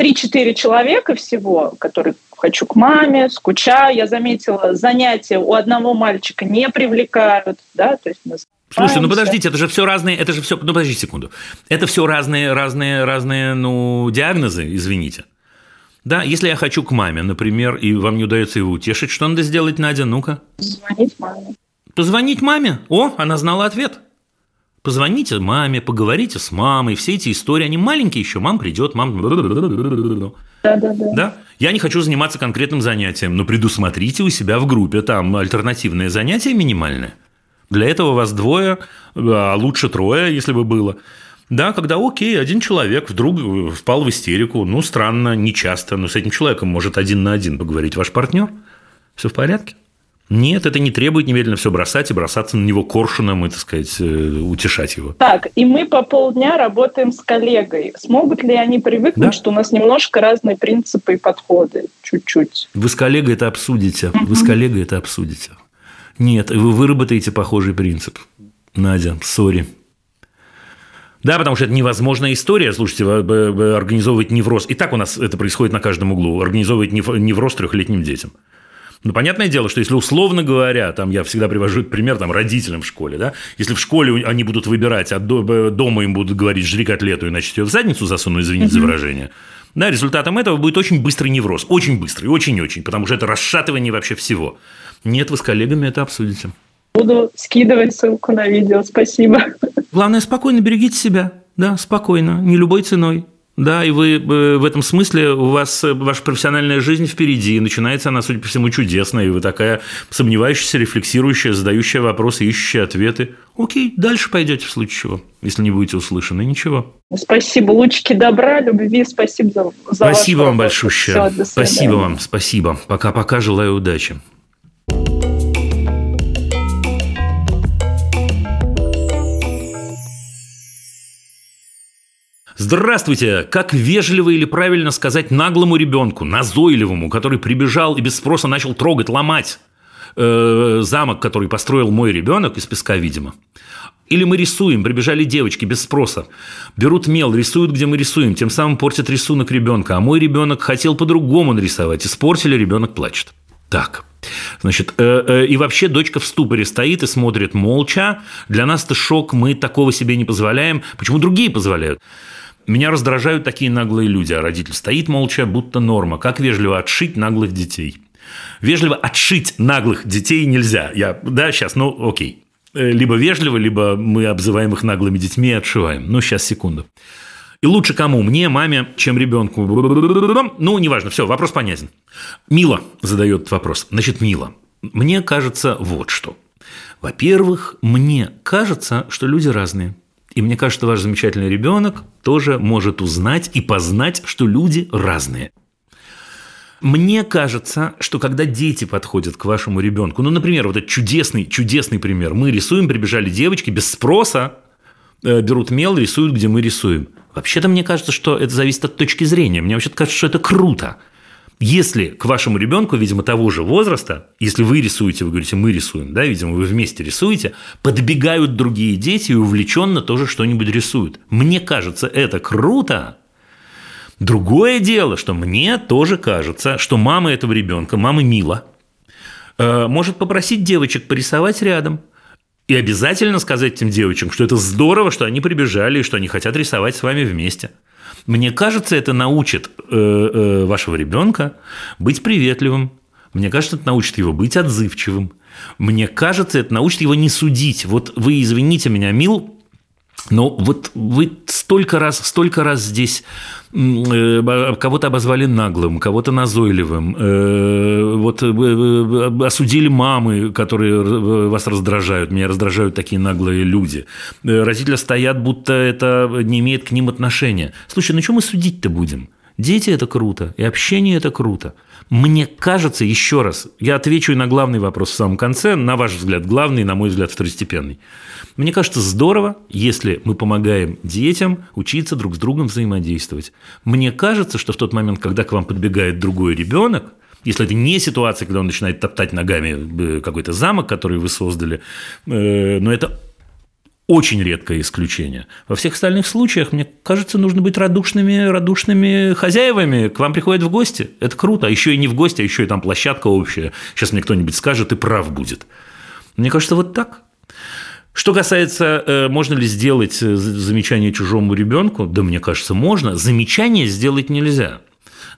3-4 человека всего, которые хочу к маме, скучаю. Я заметила, занятия у одного мальчика не привлекают, да, то есть мы Слушайте, ну подождите, это же все разные, это же все, ну подождите секунду, это все разные, разные, разные, ну диагнозы, извините. Да, если я хочу к маме, например, и вам не удается его утешить, что надо сделать, Надя? Ну-ка. Позвонить маме. Позвонить маме? О, она знала ответ. Позвоните маме, поговорите с мамой. Все эти истории, они маленькие еще. Мам придет, мам... Да, да, да. Да? Я не хочу заниматься конкретным занятием, но предусмотрите у себя в группе там альтернативное занятие минимальное. Для этого вас двое, а лучше трое, если бы было. Да, когда, окей, один человек вдруг впал в истерику, ну, странно, нечасто, но с этим человеком может один на один поговорить ваш партнер. Все в порядке? Нет, это не требует немедленно все бросать и бросаться на него коршуном и, так сказать, э, утешать его. Так, и мы по полдня работаем с коллегой. Смогут ли они привыкнуть, да? что у нас немножко разные принципы и подходы? Чуть-чуть. Вы с коллегой это обсудите. Вы с коллегой это обсудите. Нет, вы выработаете похожий принцип. Надя, сори. Да, потому что это невозможная история, слушайте, организовывать невроз. И так у нас это происходит на каждом углу. Организовывать невроз трехлетним детям. Ну, понятное дело, что если условно говоря, там я всегда привожу пример там, родителям в школе, да, если в школе они будут выбирать, а дома им будут говорить «жри котлету, иначе тебе в задницу засуну», извините за выражение, да, результатом этого будет очень быстрый невроз, очень быстрый, очень-очень, потому что это расшатывание вообще всего. Нет, вы с коллегами это обсудите. Буду скидывать ссылку на видео, спасибо. Главное, спокойно берегите себя, да, спокойно, не любой ценой. Да, и вы э, в этом смысле у вас э, ваша профессиональная жизнь впереди, начинается она, судя по всему, чудесная, и вы такая сомневающаяся, рефлексирующая, задающая вопросы, ищущая ответы. Окей, дальше пойдете в случае чего, если не будете услышаны, ничего. Спасибо, лучики добра, любви, спасибо за, за Спасибо вам большое. Спасибо вам, спасибо. Пока-пока, желаю удачи. Здравствуйте! Как вежливо или правильно сказать наглому ребенку, назойливому, который прибежал и без спроса начал трогать, ломать э, замок, который построил мой ребенок из песка, видимо. Или мы рисуем, прибежали девочки без спроса, берут мел, рисуют, где мы рисуем, тем самым портят рисунок ребенка, а мой ребенок хотел по-другому нарисовать, испортили, ребенок плачет. Так, Значит, э, э, и вообще дочка в ступоре стоит и смотрит молча. Для нас это шок, мы такого себе не позволяем. Почему другие позволяют? Меня раздражают такие наглые люди, а родитель стоит молча, будто норма. Как вежливо отшить наглых детей? Вежливо отшить наглых детей нельзя. Я, да, сейчас, ну, окей. Э, либо вежливо, либо мы обзываем их наглыми детьми и отшиваем. Ну, сейчас, секунду. И лучше кому? Мне, маме, чем ребенку? Ну, неважно, все, вопрос понятен. Мила задает вопрос. Значит, Мила, мне кажется вот что. Во-первых, мне кажется, что люди разные. И мне кажется, ваш замечательный ребенок тоже может узнать и познать, что люди разные. Мне кажется, что когда дети подходят к вашему ребенку, ну, например, вот этот чудесный, чудесный пример. Мы рисуем, прибежали девочки без спроса, э, берут мел, рисуют, где мы рисуем. Вообще-то мне кажется, что это зависит от точки зрения. Мне вообще кажется, что это круто. Если к вашему ребенку, видимо, того же возраста, если вы рисуете, вы говорите, мы рисуем, да, видимо, вы вместе рисуете, подбегают другие дети и увлеченно тоже что-нибудь рисуют. Мне кажется, это круто. Другое дело, что мне тоже кажется, что мама этого ребенка, мама Мила, э, может попросить девочек порисовать рядом. И обязательно сказать этим девочкам, что это здорово, что они прибежали и что они хотят рисовать с вами вместе. Мне кажется, это научит э, э, вашего ребенка быть приветливым. Мне кажется, это научит его быть отзывчивым. Мне кажется, это научит его не судить. Вот вы извините меня, Мил, но вот вы столько раз, столько раз здесь э, кого-то обозвали наглым, кого-то назойливым, э, вот э, осудили мамы, которые вас раздражают. Меня раздражают такие наглые люди. Родители стоят, будто это не имеет к ним отношения. Слушай, ну что мы судить-то будем? Дети – это круто, и общение – это круто. Мне кажется, еще раз, я отвечу и на главный вопрос в самом конце, на ваш взгляд главный, на мой взгляд второстепенный. Мне кажется здорово, если мы помогаем детям учиться друг с другом взаимодействовать. Мне кажется, что в тот момент, когда к вам подбегает другой ребенок, если это не ситуация, когда он начинает топтать ногами э, какой-то замок, который вы создали, э, но это очень редкое исключение. Во всех остальных случаях, мне кажется, нужно быть радушными, радушными хозяевами. К вам приходят в гости. Это круто. А еще и не в гости, а еще и там площадка общая. Сейчас мне кто-нибудь скажет, и прав будет. Мне кажется, вот так. Что касается, э, можно ли сделать э, замечание чужому ребенку, да, мне кажется, можно. Замечание сделать нельзя.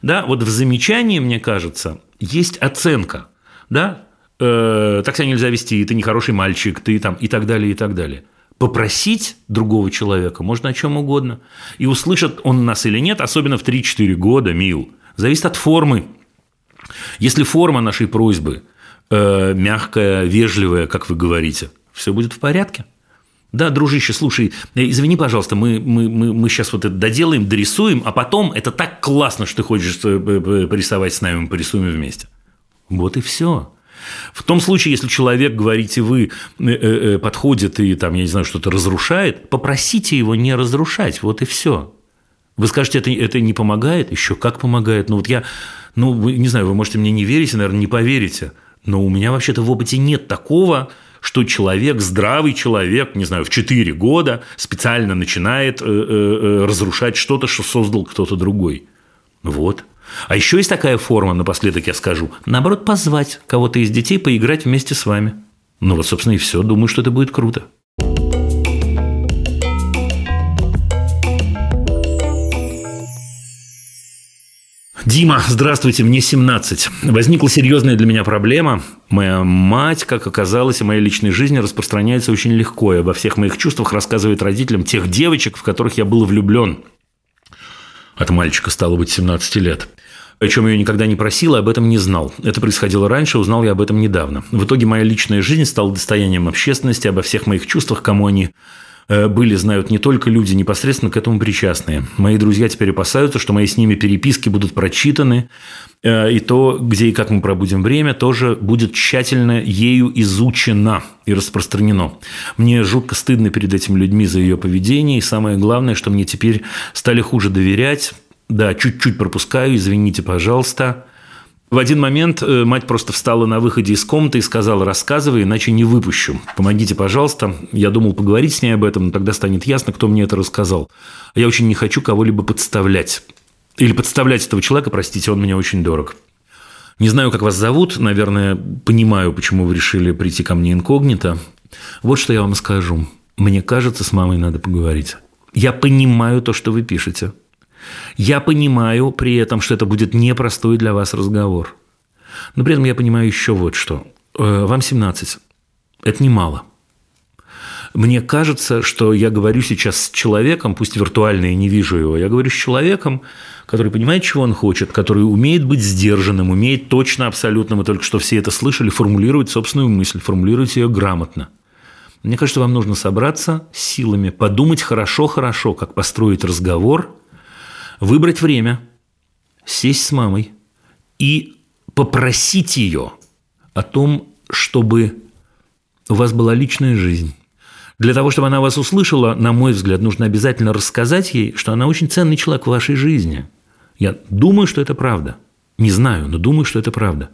Да, вот в замечании, мне кажется, есть оценка. Да, э, так себя нельзя вести, ты нехороший мальчик, ты там и так далее, и так далее. Попросить другого человека можно о чем угодно. И услышит он нас или нет, особенно в 3-4 года, мил. Зависит от формы. Если форма нашей просьбы э, мягкая, вежливая, как вы говорите, все будет в порядке. Да, дружище, слушай, э, извини, пожалуйста, мы, мы, мы, мы сейчас вот это доделаем, дорисуем, а потом это так классно, что ты хочешь э, порисовать с нами, мы порисуем вместе. Вот и все. В том случае, если человек, говорите вы, э, э, э, подходит и там, я не знаю, что-то разрушает, попросите его не разрушать, вот и все. Вы скажете, это, это не помогает? Еще как помогает? Ну вот я, ну, вы, не знаю, вы можете мне не верить, наверное, не поверите, но у меня вообще-то в опыте нет такого, что человек, здравый человек, не знаю, в 4 года специально начинает разрушать что-то, что создал кто-то другой. Вот. А еще есть такая форма, напоследок я скажу, наоборот, позвать кого-то из детей поиграть вместе с вами. Ну вот, собственно, и все. Думаю, что это будет круто. Дима, здравствуйте, мне 17. Возникла серьезная для меня проблема. Моя мать, как оказалось, в моей личной жизни распространяется очень легко и обо всех моих чувствах рассказывает родителям тех девочек, в которых я был влюблен. От мальчика стало быть 17 лет. О чем ее никогда не просила, об этом не знал. Это происходило раньше, узнал я об этом недавно. В итоге моя личная жизнь стала достоянием общественности, обо всех моих чувствах, кому они э, были, знают не только люди, непосредственно к этому причастные. Мои друзья теперь опасаются, что мои с ними переписки будут прочитаны, э, и то, где и как мы пробудем время, тоже будет тщательно ею изучено и распространено. Мне жутко стыдно перед этими людьми за ее поведение, и самое главное, что мне теперь стали хуже доверять, да, чуть-чуть пропускаю, извините, пожалуйста. В один момент э, мать просто встала на выходе из комнаты и сказала, рассказывай, иначе не выпущу. Помогите, пожалуйста. Я думал поговорить с ней об этом, но тогда станет ясно, кто мне это рассказал. Я очень не хочу кого-либо подставлять. Или подставлять этого человека, простите, он мне очень дорог. Не знаю, как вас зовут, наверное, понимаю, почему вы решили прийти ко мне инкогнито. Вот что я вам скажу. Мне кажется, с мамой надо поговорить. Я понимаю то, что вы пишете. Я понимаю при этом, что это будет непростой для вас разговор. Но при этом я понимаю еще вот что. Э, вам 17. Это немало. Мне кажется, что я говорю сейчас с человеком, пусть виртуально я не вижу его, я говорю с человеком, который понимает, чего он хочет, который умеет быть сдержанным, умеет точно, абсолютно, мы только что все это слышали, формулировать собственную мысль, формулировать ее грамотно. Мне кажется, вам нужно собраться силами, подумать хорошо-хорошо, как построить разговор – выбрать время, сесть с мамой и попросить ее о том, чтобы у вас была личная жизнь. Для того, чтобы она вас услышала, на мой взгляд, нужно обязательно рассказать ей, что она очень ценный человек в вашей жизни. Я думаю, что это правда. Не знаю, но думаю, что это правда.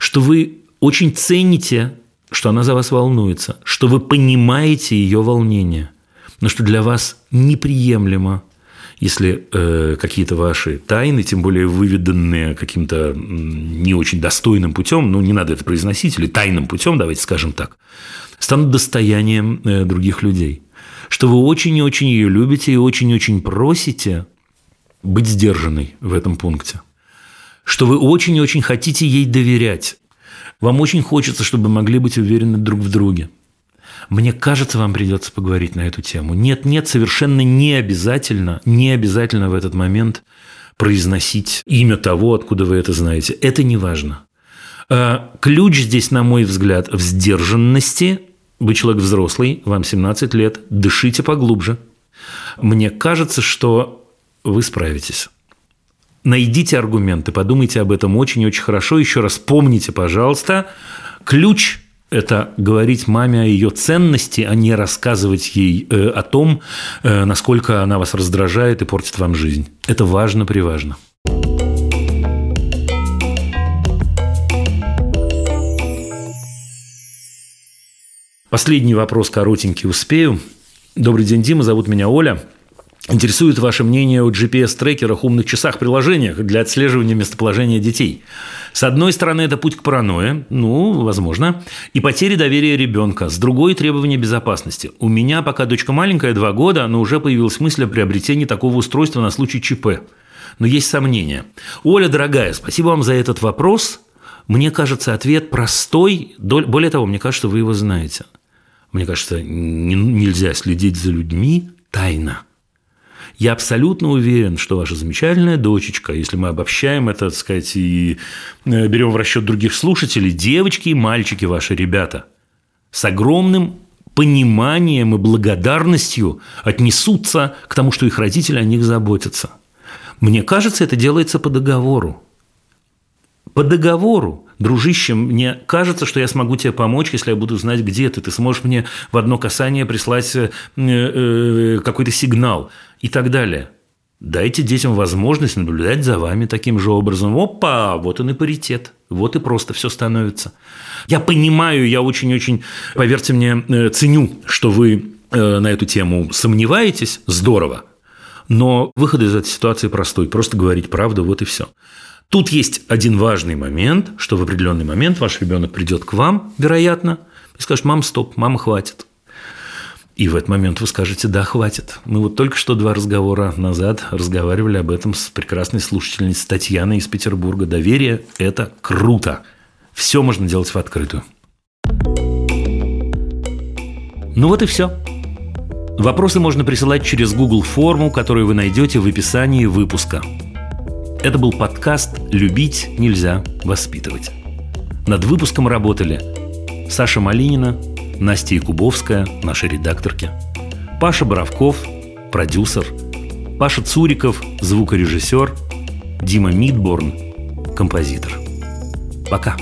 Что вы очень цените, что она за вас волнуется, что вы понимаете ее волнение, но что для вас неприемлемо если э, какие-то ваши тайны, тем более выведанные каким-то не очень достойным путем, ну, не надо это произносить, или тайным путем, давайте скажем так, станут достоянием э, других людей. Что вы очень и очень ее любите и очень и очень просите быть сдержанной в этом пункте. Что вы очень и очень хотите ей доверять. Вам очень хочется, чтобы могли быть уверены друг в друге. Мне кажется, вам придется поговорить на эту тему. Нет, нет, совершенно не обязательно, не обязательно в этот момент произносить имя того, откуда вы это знаете. Это не важно. А, ключ здесь, на мой взгляд, в сдержанности. Вы человек взрослый, вам 17 лет, дышите поглубже. Мне кажется, что вы справитесь. Найдите аргументы, подумайте об этом очень-очень хорошо. Еще раз помните, пожалуйста, ключ это говорить маме о ее ценности, а не рассказывать ей э, о том, э, насколько она вас раздражает и портит вам жизнь. Это важно, приважно. Последний вопрос коротенький успею. Добрый день, Дима. Зовут меня Оля. Интересует ваше мнение о GPS-трекерах, умных часах, приложениях для отслеживания местоположения детей. С одной стороны, это путь к паранойе, ну, возможно, и потере доверия ребенка. С другой – требования безопасности. У меня, пока дочка маленькая, два года, но уже появилась мысль о приобретении такого устройства на случай ЧП. Но есть сомнения. Оля, дорогая, спасибо вам за этот вопрос. Мне кажется, ответ простой. Более того, мне кажется, вы его знаете. Мне кажется, нельзя следить за людьми тайно – я абсолютно уверен, что ваша замечательная дочечка, если мы обобщаем это, так сказать, и э, берем в расчет других слушателей, девочки и мальчики ваши ребята, с огромным пониманием и благодарностью отнесутся к тому, что их родители о них заботятся. Мне кажется, это делается по договору. По договору дружище, мне кажется, что я смогу тебе помочь, если я буду знать, где ты. Ты сможешь мне в одно касание прислать э, э, какой-то сигнал и так далее. Дайте детям возможность наблюдать за вами таким же образом. Опа, вот он и паритет. Вот и просто все становится. Я понимаю, я очень-очень, поверьте мне, э, ценю, что вы на эту тему сомневаетесь. Здорово. Но выход из этой ситуации простой. Просто говорить правду, вот и все. Тут есть один важный момент, что в определенный момент ваш ребенок придет к вам, вероятно, и скажет, мам, стоп, мама, хватит. И в этот момент вы скажете, да, хватит. Мы вот только что два разговора назад разговаривали об этом с прекрасной слушательницей Татьяной из Петербурга. Доверие – это круто. Все можно делать в открытую. Ну вот и все. Вопросы можно присылать через Google форму, которую вы найдете в описании выпуска. Это был подкаст «Любить нельзя воспитывать». Над выпуском работали Саша Малинина, Настя Якубовская, наши редакторки, Паша Боровков, продюсер, Паша Цуриков, звукорежиссер, Дима Мидборн, композитор. Пока.